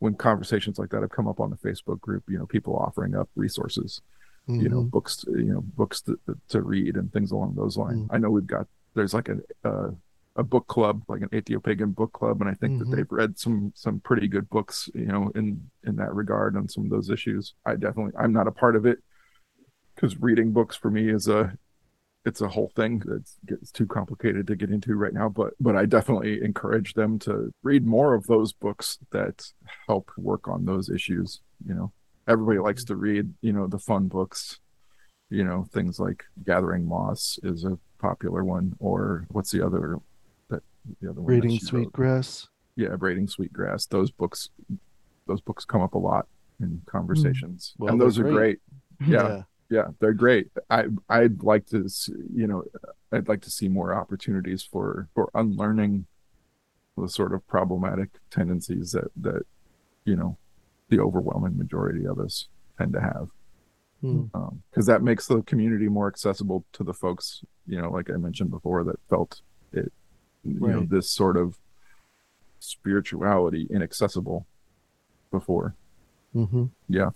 when conversations like that have come up on the facebook group you know people offering up resources mm-hmm. you know mm-hmm. books you know books to, to read and things along those lines mm-hmm. i know we've got there's like a uh, a book club like an atheopagan book club and i think mm-hmm. that they've read some some pretty good books you know in in that regard on some of those issues i definitely i'm not a part of it because reading books for me is a it's a whole thing that gets too complicated to get into right now but but i definitely encourage them to read more of those books that help work on those issues you know everybody likes to read you know the fun books you know things like gathering moss is a popular one or what's the other the other one braiding sweetgrass yeah braiding sweetgrass those books those books come up a lot in conversations. Well, and those are great, great. Yeah, yeah. Yeah they're great. I i'd like to see, you know i'd like to see more opportunities for for unlearning the sort of problematic tendencies that that you know the overwhelming majority of us tend to have. Because hmm. um, that makes the community more accessible to the folks you know like i mentioned before that felt it right. know this sort of spirituality inaccessible before mm-hmm. yeah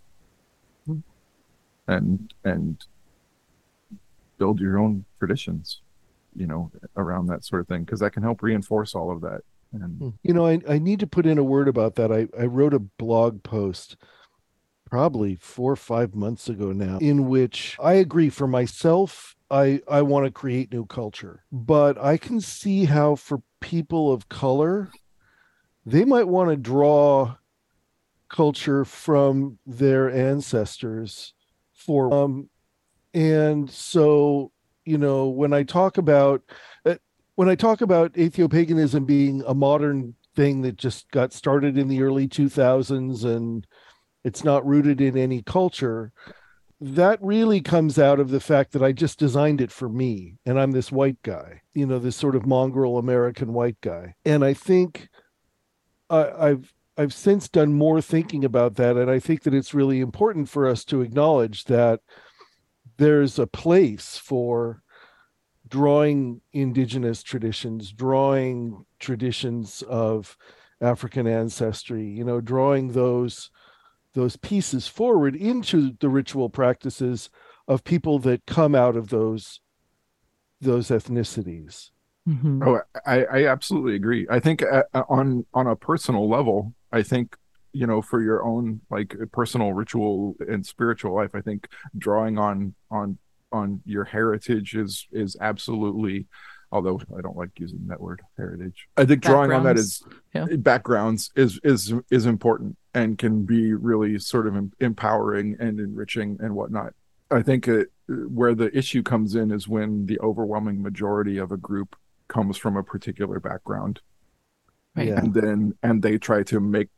hmm. and and build your own traditions you know around that sort of thing because that can help reinforce all of that and hmm. you know, I, I need to put in a word about that. I, I wrote a blog post probably four or five months ago now, in which I agree for myself, I, I want to create new culture. But I can see how for people of color, they might want to draw culture from their ancestors for um and so you know when i talk about when I talk about atheopaganism being a modern thing that just got started in the early 2000s and it's not rooted in any culture, that really comes out of the fact that I just designed it for me and I'm this white guy, you know, this sort of mongrel American white guy. And I think I, I've I've since done more thinking about that, and I think that it's really important for us to acknowledge that there's a place for drawing indigenous traditions, drawing traditions of African ancestry, you know, drawing those those pieces forward into the ritual practices of people that come out of those those ethnicities. Mm-hmm. Oh, I, I absolutely agree. I think uh, uh, on on a personal level, I think you know for your own like personal ritual and spiritual life, I think drawing on on on your heritage is is absolutely although I don't like using that word heritage. I think drawing on that is yeah. Eh, backgrounds is is is important and can be really sort of empowering and enriching and whatnot. I think it, where the issue comes in is when the overwhelming majority of a group comes from a particular background, right. and then and they try to make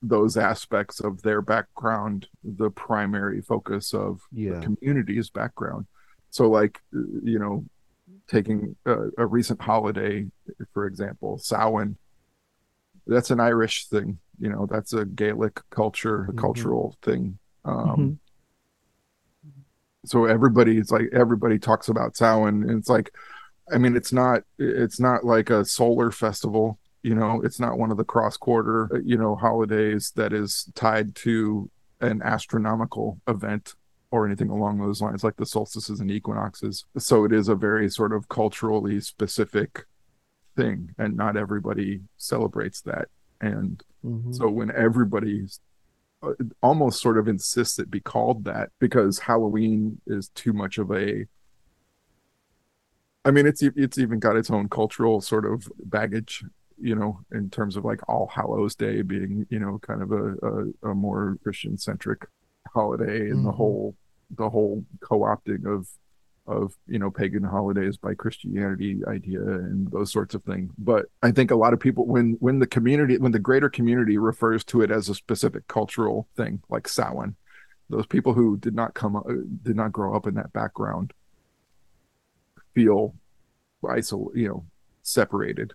those aspects of their background the primary focus of yeah. the community's background so, like, eh, you know, taking a, a recent holiday, for example, Samhain, that's an Irish thing. You know, that's a Gaelic culture, a mm-hmm. cultural thing. Um, mm-hmm. So everybody's like, everybody talks about Samhain, and it's like, I mean, it's not, it's not like a solar festival. You know, it's not one of the cross quarter, you know, holidays that is tied to an astronomical event or anything along those lines, like the solstices and equinoxes. So it is a very sort of culturally specific thing, and not everybody celebrates that. And mm-hmm. so when everybody uh, almost sort of insists it be called that because Halloween is too much of a I mean, it's it's even got its own cultural sort of baggage, you know, in terms of like All Hallows Day being, you know, kind of a, a, a more Christian centric holiday and the Mhm. whole the whole co-opting of of you know pagan holidays by christianity idea and those sorts of things. But i think a lot of people when when the community when the greater community refers to it as a specific cultural thing like samhain those people who did not come uh, did not grow up in that background feel isol you know separated.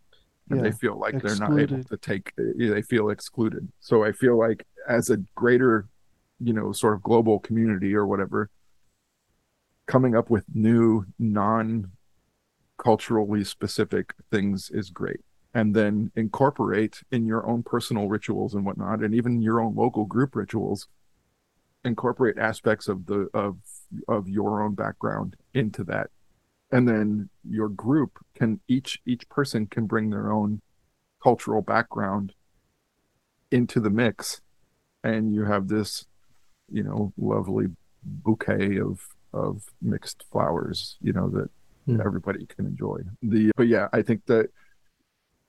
And Yeah, they feel like they're not able to take they feel excluded. So i feel like as a greater you know sort of global community or whatever coming up with new non culturally specific things is great. And then incorporate in your own personal rituals and whatnot and even your own local group rituals incorporate aspects of the of of your own background into that. And then your group can each each person can bring their own cultural background into the mix. And you have this you know lovely bouquet of of mixed flowers you know that Hmm. everybody can enjoy the but yeah i think that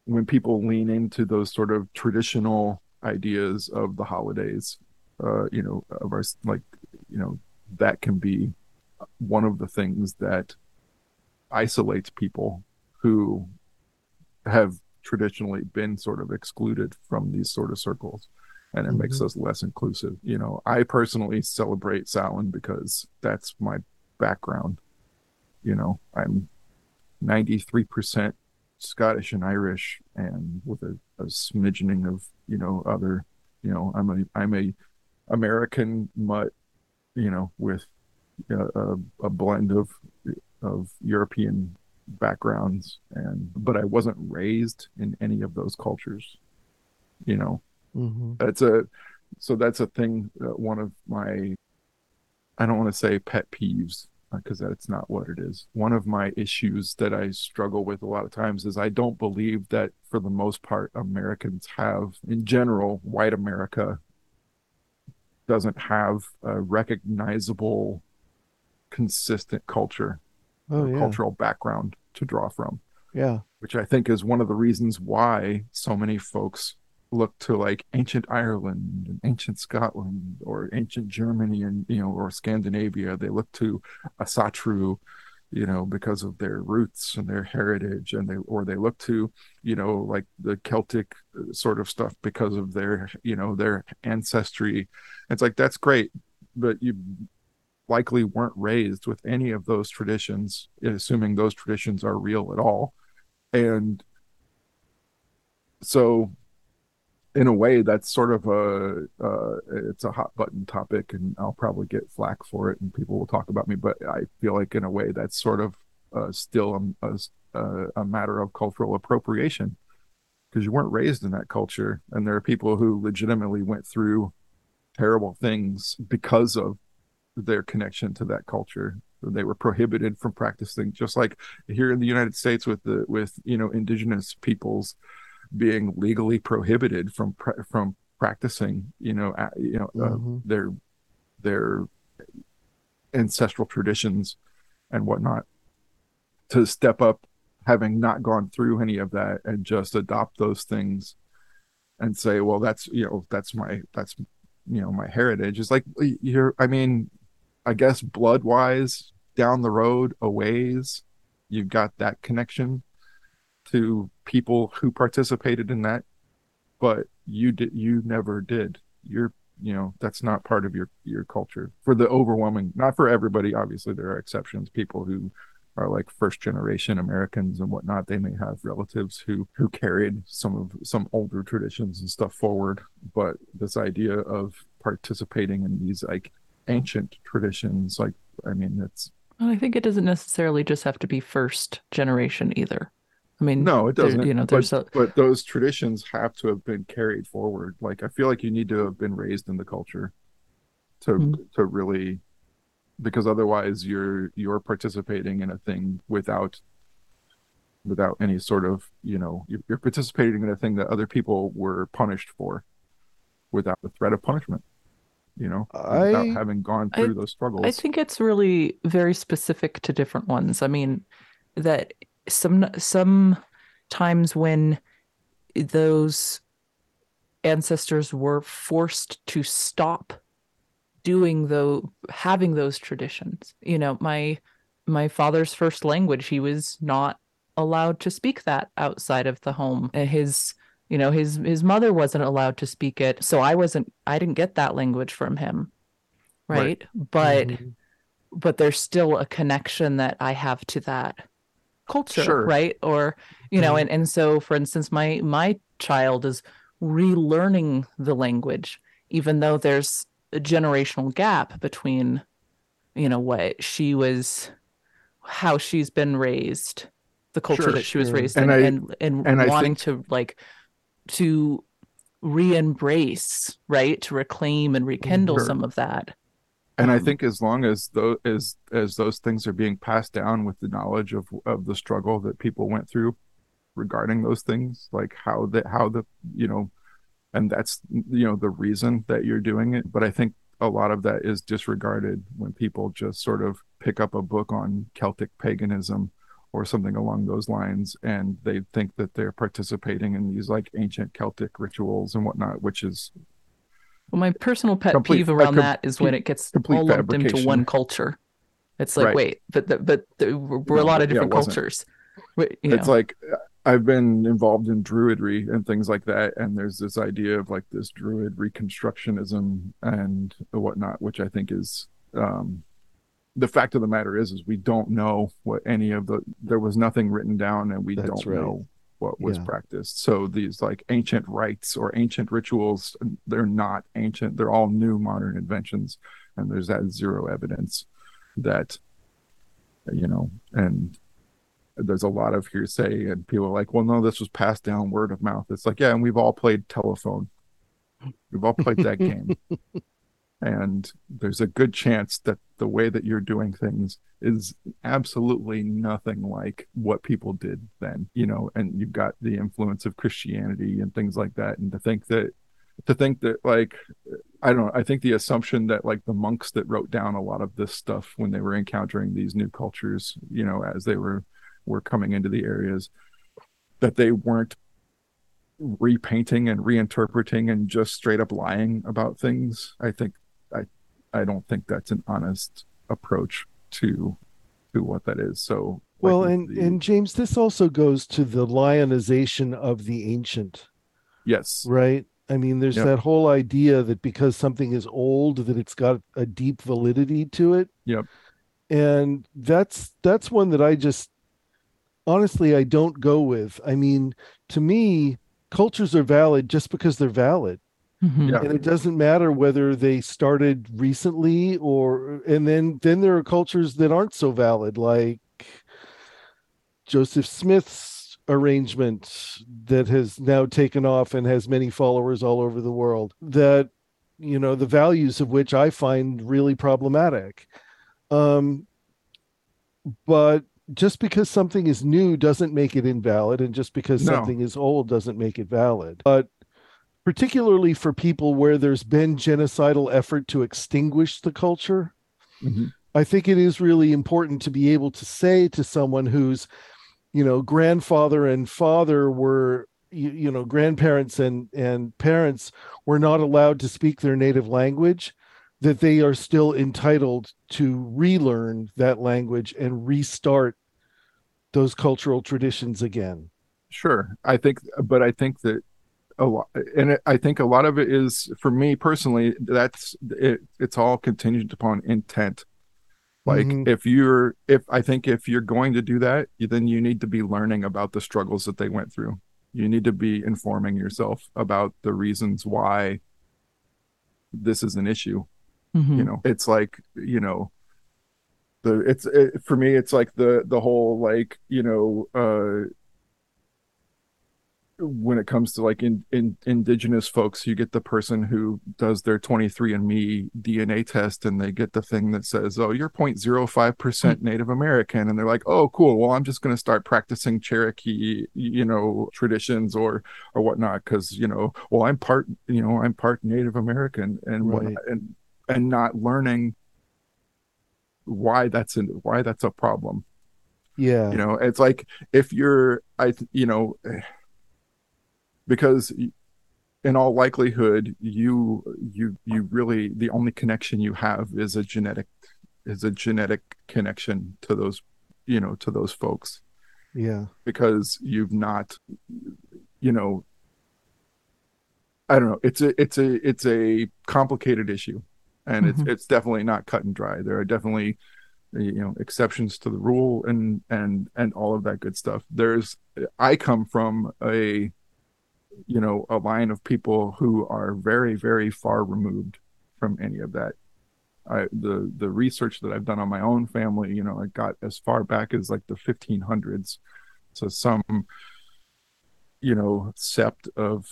when people lean into those sort of traditional ideas of the holidays uh you know of our like you know that can be one of the things that isolates people who have traditionally been sort of excluded from these sort of circles and it makes mm-hmm. us less inclusive. You know i personally celebrate Samhain because that's my background. You know i'm 93% scottish and irish and with a, a smidgening of you know other you know i'm a i'm a american mutt you know with a, a, a blend of of european backgrounds and but i wasn't raised in any of those cultures you know Mhm. that's a so that's a thing uh, one of my i don't want to say pet peeves because that's not what it is one of my issues that i struggle with a lot of times is i don't believe that for the most part americans have in general white america doesn't have a recognizable consistent culture Oh or yeah. cultural background to draw from Yeah. which I think is one of the reasons why so many folks look to like ancient Ireland and ancient Scotland or ancient Germany and you know or Scandinavia. They look to Asatru, you know, because of their roots and their heritage, and they or they look to you know like the Celtic uh, sort of stuff because of their you know their ancestry. It's like that's great, but you likely weren't raised with any of those traditions, assuming those traditions are real at all and so in a way that's sort of a uh, it's a hot button topic and i'll probably get flack for it and people will talk about me but i feel like in a way that's sort of uh, still a, a, a matter of cultural appropriation. Because you weren't raised in that culture and there are people who legitimately went through terrible things because of their connection to that culture. They were prohibited from practicing just like here in the united states with the with you know indigenous peoples being legally prohibited from pra- from practicing you know a- you know uh, Mhm. their their ancestral traditions and whatnot to step up having not gone through any of that and just adopt those things and say well that's you know that's my that's you know my heritage is like you're i mean i guess blood wise down the road a ways you've got that connection to people who participated in that but you did you never did. You're you know that's not part of your your culture. For the overwhelming not for everybody obviously there are exceptions. People who are like first generation americans and whatnot they may have relatives who who carried some of some older traditions and stuff forward but this idea of participating in these like ancient traditions like i mean it's Well, I think it doesn't necessarily just have to be first generation either. I mean, no it doesn't you know, but, but those traditions have to have been carried forward like i feel like you need to have been raised in the culture to Hmm. to really because otherwise you're you're participating in a thing without without any sort of you know you're, you're participating in a thing that other people were punished for without the threat of punishment you know without having gone I- through those struggles I think it's really very specific to different ones. I mean, that some some times when those ancestors were forced to stop doing the having those traditions. You know my my father's first language he was not allowed to speak that outside of the home. His you know his his mother wasn't allowed to speak it. So i wasn't i didn't get that language from him. Right, right. but mm-hmm. but there's still a connection that i have to that culture sure. right or you know mm-hmm. and and so for instance my my child is relearning the language even though there's a generational gap between you know what she was how she's been raised the culture sure, that she was raised and in I, and and, and wanting think... to like to re-embrace right to reclaim and rekindle sure. some of that and um, i think as long as those as as those things are being passed down with the knowledge of of the struggle that people went through regarding those things like how the how the you know and that's you know the reason that you're doing it. But i think a lot of that is disregarded when people just sort of pick up a book on celtic paganism or something along those lines and they think that they're participating in these like ancient celtic rituals and whatnot which is well my personal pet complete, peeve around com- that is when it gets all lumped into one culture it's like right. wait but the, but the, we're no, a lot of different yeah, cultures it's know. like I've been involved in druidry and things like that, and there's this idea of like this druid reconstructionism and whatnot, which I think is um, the fact of the matter is, is we don't know what any of the there was nothing written down, and we That's don't right. know what was yeah. practiced. So these like ancient rites or ancient rituals, they're not ancient; they're all new modern inventions, and there's that zero evidence that you know and there's a lot of hearsay and people are like well no this was passed down word of mouth it's like yeah and we've all played telephone we've all played that game and there's a good chance that the way that you're doing things is absolutely nothing like what people did then you know and you've got the influence of christianity and things like that. And to think that to think that like i don't know i think the assumption that like the monks that wrote down a lot of this stuff when they were encountering these new cultures you know as they were were coming into the areas that they weren't repainting and reinterpreting and just straight up lying about things i think i i don't think that's an honest approach to to what that is so well like and the, and james this also goes to the lionization of the ancient yes right i mean there's yep. that whole idea that because something is old that it's got a deep validity to it yep and that's that's one that i just honestly I don't go with. I mean, to me, cultures are valid just because they're valid. Mm-hmm. Yeah. And it doesn't matter whether they started recently or and then then there are cultures that aren't so valid like Joseph Smith's arrangement that has now taken off and has many followers all over the world that you know the values of which I find really problematic. Um but just because something is new doesn't make it invalid and just because no. something is old doesn't make it valid but particularly for people where there's been genocidal effort to extinguish the culture mm-hmm. i think it is really important to be able to say to someone whose you know grandfather and father were you, you know grandparents and and parents were not allowed to speak their native language that they are still entitled to relearn that language and restart those cultural traditions again. Sure. I think, but I think that a lot, and I think a lot of it is for me personally, that's it, it's all contingent upon intent. Like mm-hmm. if you're, if I think if you're going to do that, then you need to be learning about the struggles that they went through. You need to be informing yourself about the reasons why this is an issue Mm-hmm. You know, it's like you know, the it's it, for me, it's like the the whole like you know. uh when it comes to like in, in indigenous folks you get the person who does their 23andme dna test and they get the thing that says oh you're 0.05% mm-hmm. native american and they're like oh cool well i'm just going to start practicing cherokee you know traditions or or whatnot because you know well i'm part you know i'm part native american and right. whatnot. and and not learning why that's an why that's a problem yeah you know it's like if you're i you know because in all likelihood you you you really the only connection you have is a genetic is a genetic connection to those you know to those folks. Yeah. Because you've not you know i don't know it's a it's a it's a complicated issue. And Mhm. it's it's definitely not cut and dry. There are definitely you know exceptions to the rule and and and all of that good stuff. There's i come from a you know a line of people who are very very far removed from any of that I the the research that I've done on my own family, you know, I got as far back as like the 1500s. So some, you know, sept of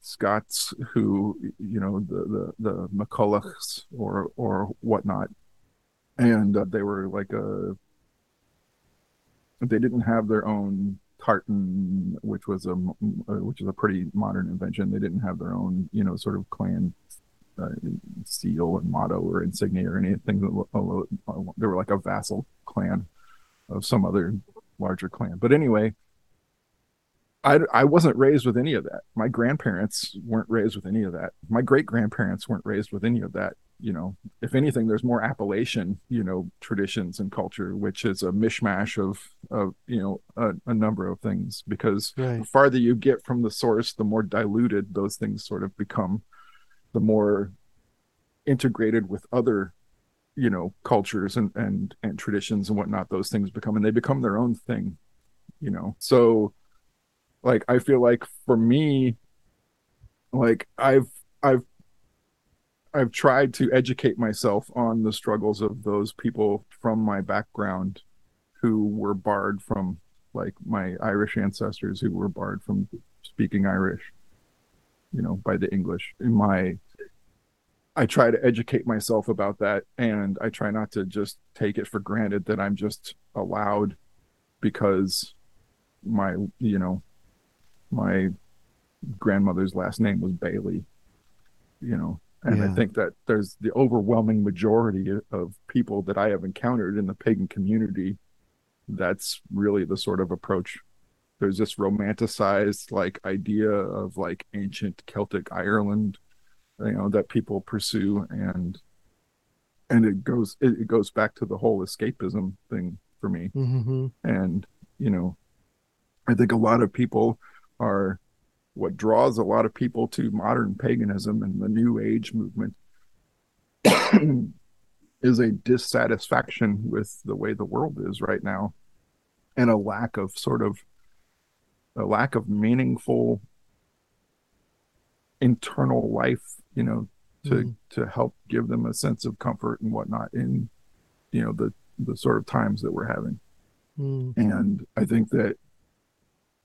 Scots who, you know, the the the McCullochs or or whatnot, and uh, they were like a. They didn't have their own tartan, which was a uh, which is a pretty modern invention. They didn't have their own, you know, sort of clan uh, seal and motto or insignia or anything. They were like a vassal clan of some other larger clan. But anyway, I, I wasn't raised with any of that. My grandparents weren't raised with any of that. My great grandparents weren't raised with any of that. You know, if anything, there's more Appalachian, you know, traditions and culture, which is a mishmash of, of you know, a, a number of things. Because right the farther you get from the source, the more diluted those things sort of become, the more integrated with other, you know, cultures and and and traditions and whatnot. Those things become, and they become their own thing, you know. So, like, I feel like for me, like I've I've I've tried to educate myself on the struggles of those people from my background who were barred from like my Irish ancestors who were barred from speaking Irish, you know, by the English. In my I try to educate myself about that and I try not to just take it for granted that I'm just allowed because my you know my grandmother's last name was Bailey, you know. And I think that there's the overwhelming majority of people that I have encountered in the pagan community that's really the sort of approach. There's this romanticized like idea of like ancient celtic ireland you know that people pursue and and it goes it, goes back to the whole escapism thing for me. Hmm and you know i think a lot of people are what draws a lot of people to modern paganism and the new age movement is a dissatisfaction with the way the world is right now and a lack of sort of a lack of meaningful internal life you know to Mhm. to help give them a sense of comfort and whatnot in you know the the sort of times that we're having mm and i think that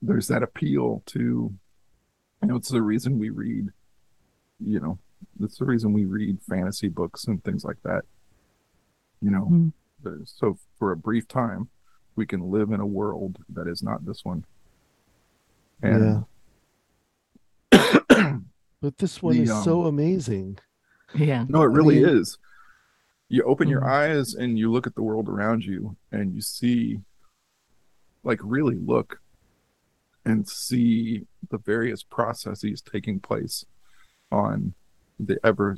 there's that appeal to you know it's the reason we read you know it's the reason we read fantasy books and things like that you know Mm. The- so for a brief time we can live in a world that is not this one and but this one The, is so um, amazing Yeah. No, it really mean- is. You open your Mhm. eyes and you look at the world around you and you see, like, really look and see the various processes taking place on the ever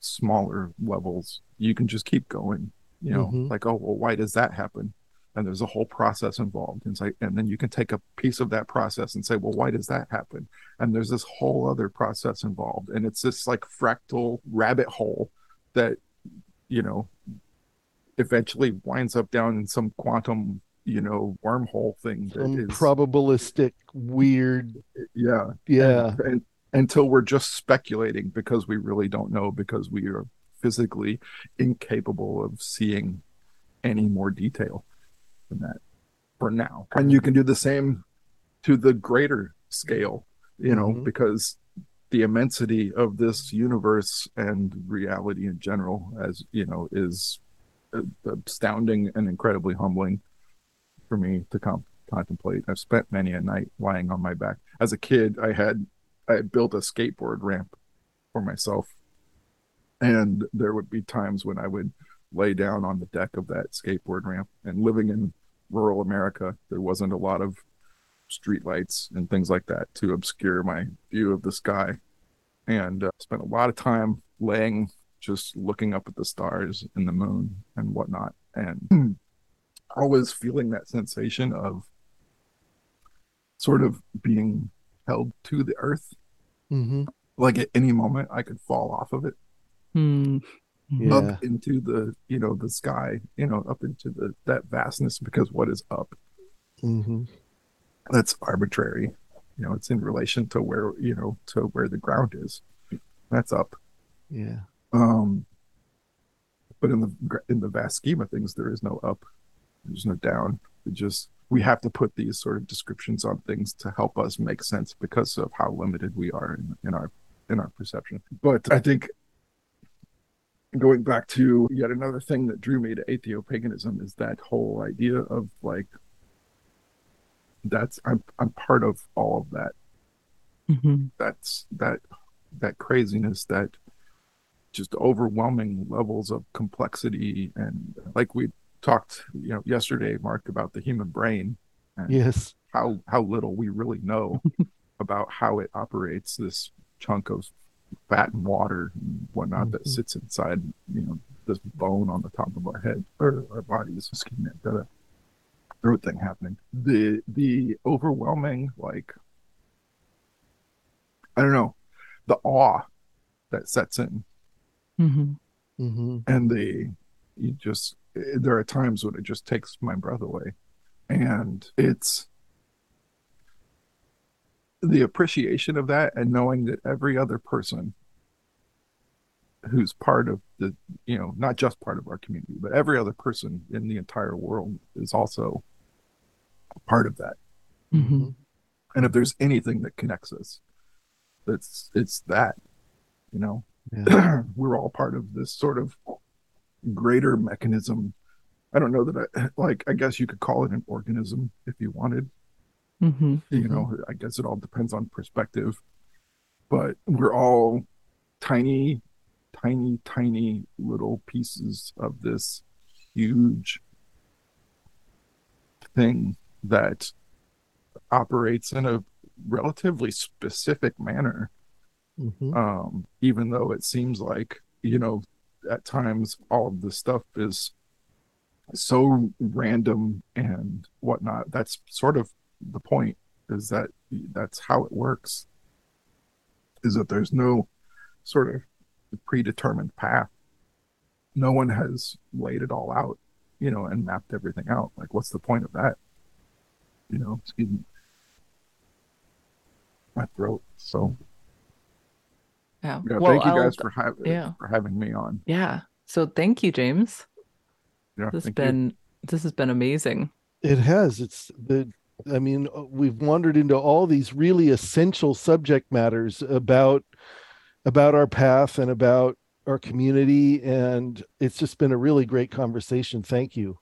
smaller levels. You can just keep going, you know, Mhm. like, oh, well, why does that happen? And there's a whole process involved. And, like, and then you can take a piece of that process and say, well, why does that happen? and there's this whole other process involved and it's this like fractal rabbit hole that you know eventually winds up down in some quantum you know wormhole thing that some is probabilistic weird. Yeah. Yeah. And, and until we're just speculating because we really don't know because we are physically incapable of seeing any more detail than that for now. And you can do the same to the greater scale you know Mhm. because the immensity of this universe and reality in general as you know is astounding and incredibly humbling for me to com- contemplate. I've spent many a night lying on my back. As a kid i had i had built a skateboard ramp for myself. And there would be times when i would lay down on the deck of that skateboard ramp. And living in rural america there wasn't a lot of streetlights and things like that to obscure my view of the sky. And uh, spent a lot of time laying, just looking up at the stars and the moon and whatnot, and always feeling that sensation of sort of being held to the earth. Mm-hmm. Like at any moment, I could fall off of it Hmm. Yeah. up into the you know the sky you know up into the that vastness because what is up Mm-hmm. that's arbitrary you know it's in relation to where you know to where the ground is that's up Yeah. um but in the in the vast scheme of things there is no up there's no down it just we have to put these sort of descriptions on things to help us make sense because of how limited we are in, in our in our perception. But i think going back to yet another thing that drew me to atheopaganism is that whole idea of like that's i'm i'm part of all of that. Mhm. that's that that craziness that just overwhelming levels of complexity and like we talked you know yesterday mark about the human brain and Yes. how how little we really know about how it operates this chunk of fat and water and whatnot that Mhm. sits inside you know this bone on the top of our head or our bodies excuse me I've got a throat thing happening the the overwhelming like i don't know the awe that sets in Mhm. Mm-hmm. and the you just there are times when it just takes my breath away and it's the appreciation of that and knowing that every other person who's part of the you know not just part of our community but every other person in the entire world is also part of that Mhm. and if there's anything that connects us that's it's that you know Yeah. we're all part of this sort of greater mechanism i don't know that i like i guess you could call it an organism if you wanted Mhm. you know i guess it all depends on perspective but we're all tiny tiny tiny little pieces of this huge thing that operates in a relatively specific manner Mm-hmm. um even though it seems like you know at times all of this stuff is so random and whatnot. That's sort of the point is that that's how it works is that there's no sort of predetermined path. No one has laid it all out you know and mapped everything out. Like what's the point of that? You know excuse me my throat so Yeah. yeah, Well, thank you I'll- guys for having yeah. for having me on. Yeah. So thank you, James. Yeah, This has thank you. been this has been amazing. It has. It's the. I mean, uh, we've wandered into all these really essential subject matters about about our path and about our community, and it's just been a really great conversation. Thank you.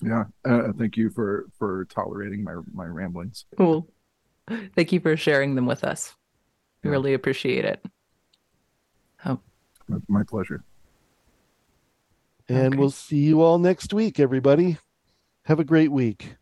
Yeah, uh, thank you for for tolerating my my ramblings. Cool. Thank you for sharing them with us. We Yeah. really appreciate it. Oh. My, my pleasure. And Okay. we'll see you all next week, everybody. Have a great week.